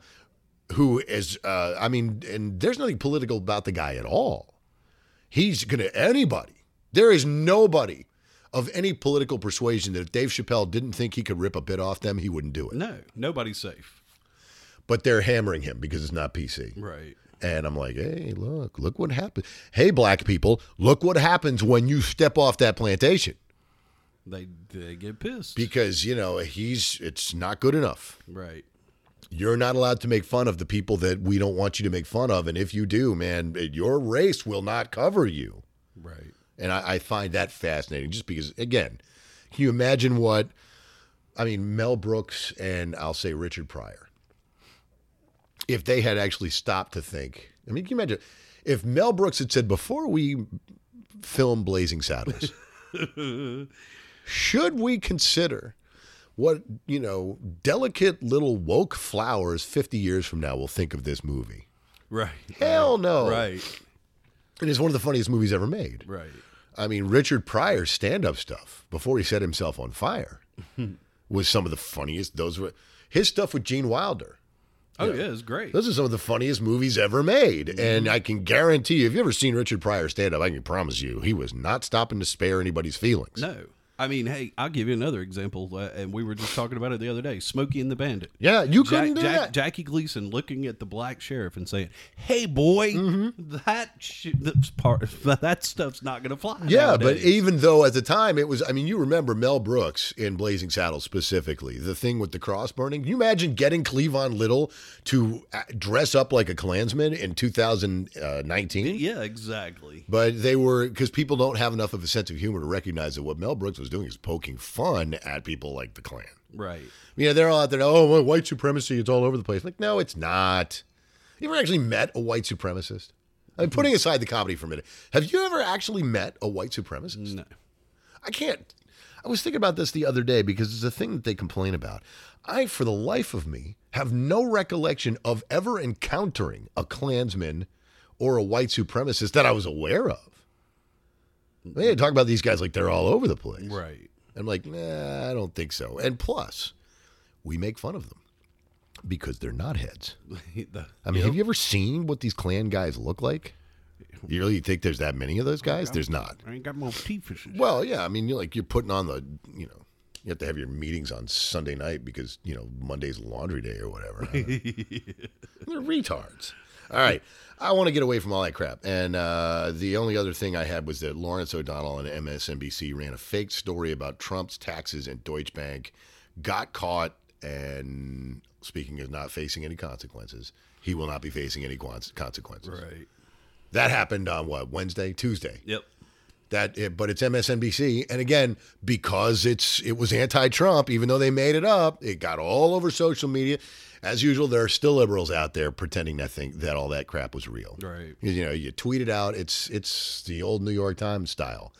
who is, uh, I mean, and there's nothing political about the guy at all. He's going to, anybody, there is nobody of any political persuasion that if Dave Chappelle didn't think he could rip a bit off them, he wouldn't do it. No, nobody's safe. But they're hammering him because it's not PC. Right. And I'm like, hey, look, look what happened. Hey, black people, look what happens when you step off that plantation. They they get pissed. Because, you know, he's, it's not good enough. right. You're not allowed to make fun of the people that we don't want you to make fun of. And if you do, man, your race will not cover you. Right. And I, I find that fascinating just because, again, can you imagine what, I mean, Mel Brooks and I'll say Richard Pryor, if they had actually stopped to think, I mean, can you imagine if Mel Brooks had said, before we film Blazing Saddles, should we consider what, you know, delicate little woke flowers 50 years from now will think of this movie? Right. Hell no. Right. It is one of the funniest movies ever made. Right. I mean, Richard Pryor's stand-up stuff before he set himself on fire was some of the funniest. Those were his stuff with Gene Wilder. Oh yeah, it's great. Those are some of the funniest movies ever made, and mm-hmm. I can guarantee you, if you've ever seen Richard Pryor stand-up, I can promise you, he was not stopping to spare anybody's feelings. No. I mean, hey, I'll give you another example, uh, and we were just talking about it the other day. Smokey and the Bandit. Yeah, you Jack, couldn't do Jack- that. Jackie Gleason looking at the black sheriff and saying, "Hey, boy, Mm-hmm. that sh- that's part that stuff's not going to fly." Yeah, but even though at the time it was, I mean, you remember Mel Brooks in Blazing Saddles specifically, the thing with the cross burning. Can you imagine getting Cleavon Little to uh, dress up like a Klansman in 2019? yeah, exactly. But they were, because people don't have enough of a sense of humor to recognize that what Mel Brooks was doing is poking fun at people like the Klan. Right. You know, they're all out there, oh, well, white supremacy, it's all over the place. Like, no, it's not. You ever actually met a white supremacist? I mean, putting aside the comedy for a minute, have you ever actually met a white supremacist? No. I can't. I was thinking about this the other day because it's a thing that they complain about. I, for the life of me, have no recollection of ever encountering a Klansman or a white supremacist that I was aware of. They talk about these guys like they're all over the place. Right. I'm like, nah, I don't think so. And plus, we make fun of them because they're not heads. The- I mean, have you ever seen what these Klan guys look like? You really think there's that many of those guys? There's not. I ain't got more teeth. Well, yeah. I mean, you're like you're putting on the, you know, you have to have your meetings on Sunday night because you know Monday's laundry day or whatever. They're retards. All right, I want to get away from all that crap. And uh, the only other thing I had was that Lawrence O'Donnell on MSNBC ran a fake story about Trump's taxes and Deutsche Bank, got caught, and speaking of not facing any consequences, he will not be facing any consequences. Right. That happened on what Wednesday, Tuesday Yep. That it, but it's MSNBC and again because it's it was anti-Trump even though they made it up it got all over social media. As usual there are still liberals out there pretending that think that all that crap was real. Right. you know you tweet it out. It's it's the old New York Times style.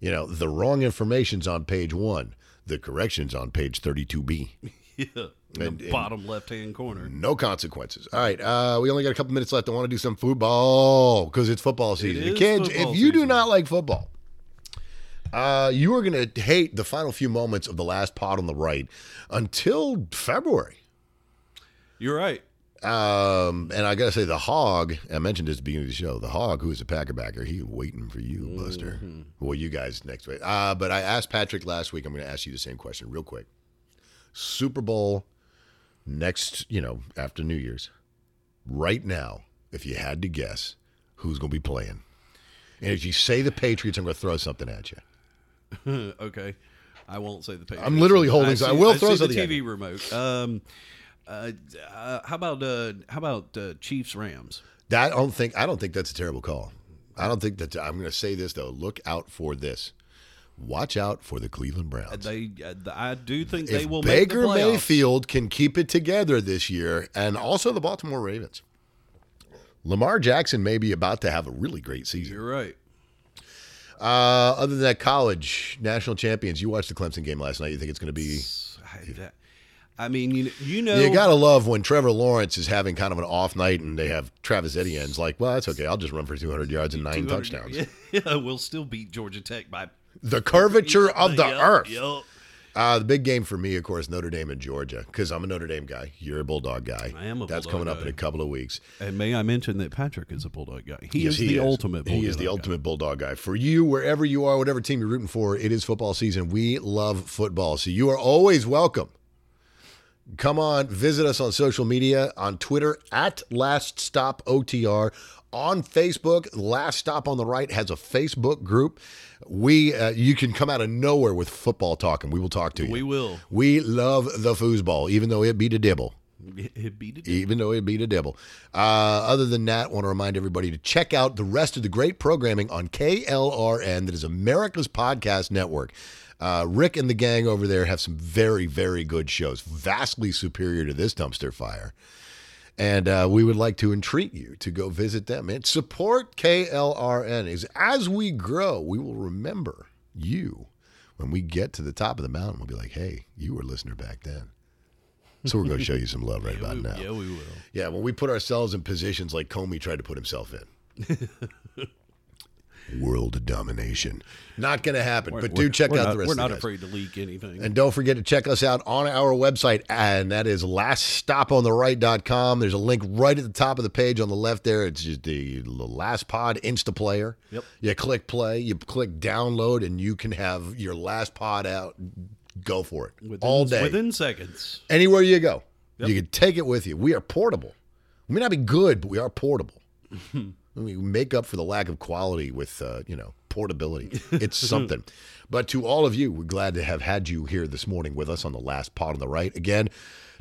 You know the wrong information's on page 1 the correction's on page 32b Yeah. In And- the bottom left hand corner. no consequences. All right, uh, we only got a couple minutes left. I want to do some football because it's football season. is Kids, football if you do not like football, uh, you are going to hate the final few moments of the last pod on the right until February. You're right. Um, and I got to say, the hog, I mentioned this at the beginning of the show, the hog, who is a Packerbacker, he waiting for you, Buster. Well, you guys next week. Uh, but I asked Patrick last week, I'm going to ask you the same question real quick. Super Bowl next, you know, after New Year's, right now, if you had to guess, who's going to be playing? And if you say the Patriots, I'm going to throw something at you. okay. I won't say the Patriots. I'm literally holding- see, I will I throw the at TV you. remote. Um, uh, uh, how about uh, how about uh, Chiefs Rams? That I don't think I don't think that's a terrible call. I don't think that I'm going to say this though. Look out for this. Watch out for the Cleveland Browns. They, uh, I do think they if will Baker make the. Mayfield can keep it together this year, and also the Baltimore Ravens, Lamar Jackson may be about to have a really great season. You're right. Uh, other than that, college national champions. You watched the Clemson game last night. You think it's going to be? I, mean, you you know, You gotta love when Trevor Lawrence is having kind of an off night, and they have Travis Etienne's like, "Well, that's okay. I'll just run for 200 yards and nine 200 touchdowns." Yeah, we'll still beat Georgia Tech by The curvature of the Yup, earth. yup. Uh, the big game for me, of course, Notre Dame and Georgia, because I'm a Notre Dame guy. You're a Bulldog guy. I am a That's Bulldog coming up guy. in a couple of weeks. And may I mention that Patrick is a bulldog guy? He Yes, is the ultimate. Bulldog He is the guy. ultimate Bulldog guy. For you, wherever you are, whatever team you're rooting for, it is football season. We love football, so you are always welcome. Come on, visit us on social media on Twitter at Last Stop OTR. On Facebook, Last Stop on the Right has a Facebook group. We uh, you can come out of nowhere with football talk, and we will talk to you. We will. We love the foosball, even though it be the dibble It beat it. even though it beat a dibble. Uh, other than that, I want to remind everybody to check out the rest of the great programming on KLRN, that is America's Podcast Network. Uh, Rick and the gang over there have some very, very good shows, vastly superior to this dumpster fire. And uh, we would like to entreat you to go visit them and support KLRN. Is as we grow, we will remember you when we get to the top of the mountain. We'll be like, "Hey, you were a listener back then." So we're going to show you some love right about now. Yeah, we will. Yeah, when we put ourselves in positions like Comey tried to put himself in. world domination. Not going to happen, but do We're- check we're out not, the rest. We're not afraid to leak anything. And don't forget to check us out on our website, and that is laststopontheright.com. There's a link right at the top of the page on the left there. It's just the Last Pod Insta Player. Yep. You click play, you click download, and you can have your last pod out. Go for it within, all day. Within seconds. Anywhere you go, Yep. you can take it with you. We are portable. We may not be good, but we are portable. we make up for the lack of quality with, uh, you know, portability. It's something. but to all of you, we're glad to have had you here this morning with us on the last pod on the right. Again,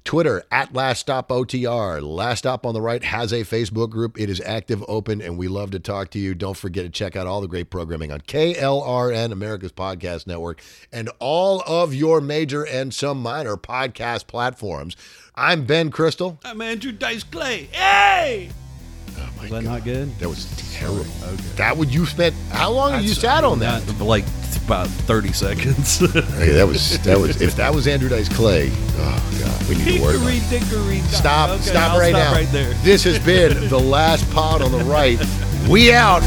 Twitter at Last Stop OTR. Last Stop on the Right has a Facebook group. It is active, open, and we love to talk to you. Don't forget to check out all the great programming on KLRN, America's Podcast Network, and all of your major and some minor podcast platforms. I'm Ben Crystal. I'm Andrew Dice Clay. Hey! Oh my Was that not good? That was terrible. That would you spent how long have you That's- sat on that? Not- like about 30 seconds. Hey, that was that was if that was Andrew Dice Clay. Oh god, we need to worry about. It. dickory dock. Stop! Okay, stop I'll right stop now. right there. This has been the last pod on the right. We out.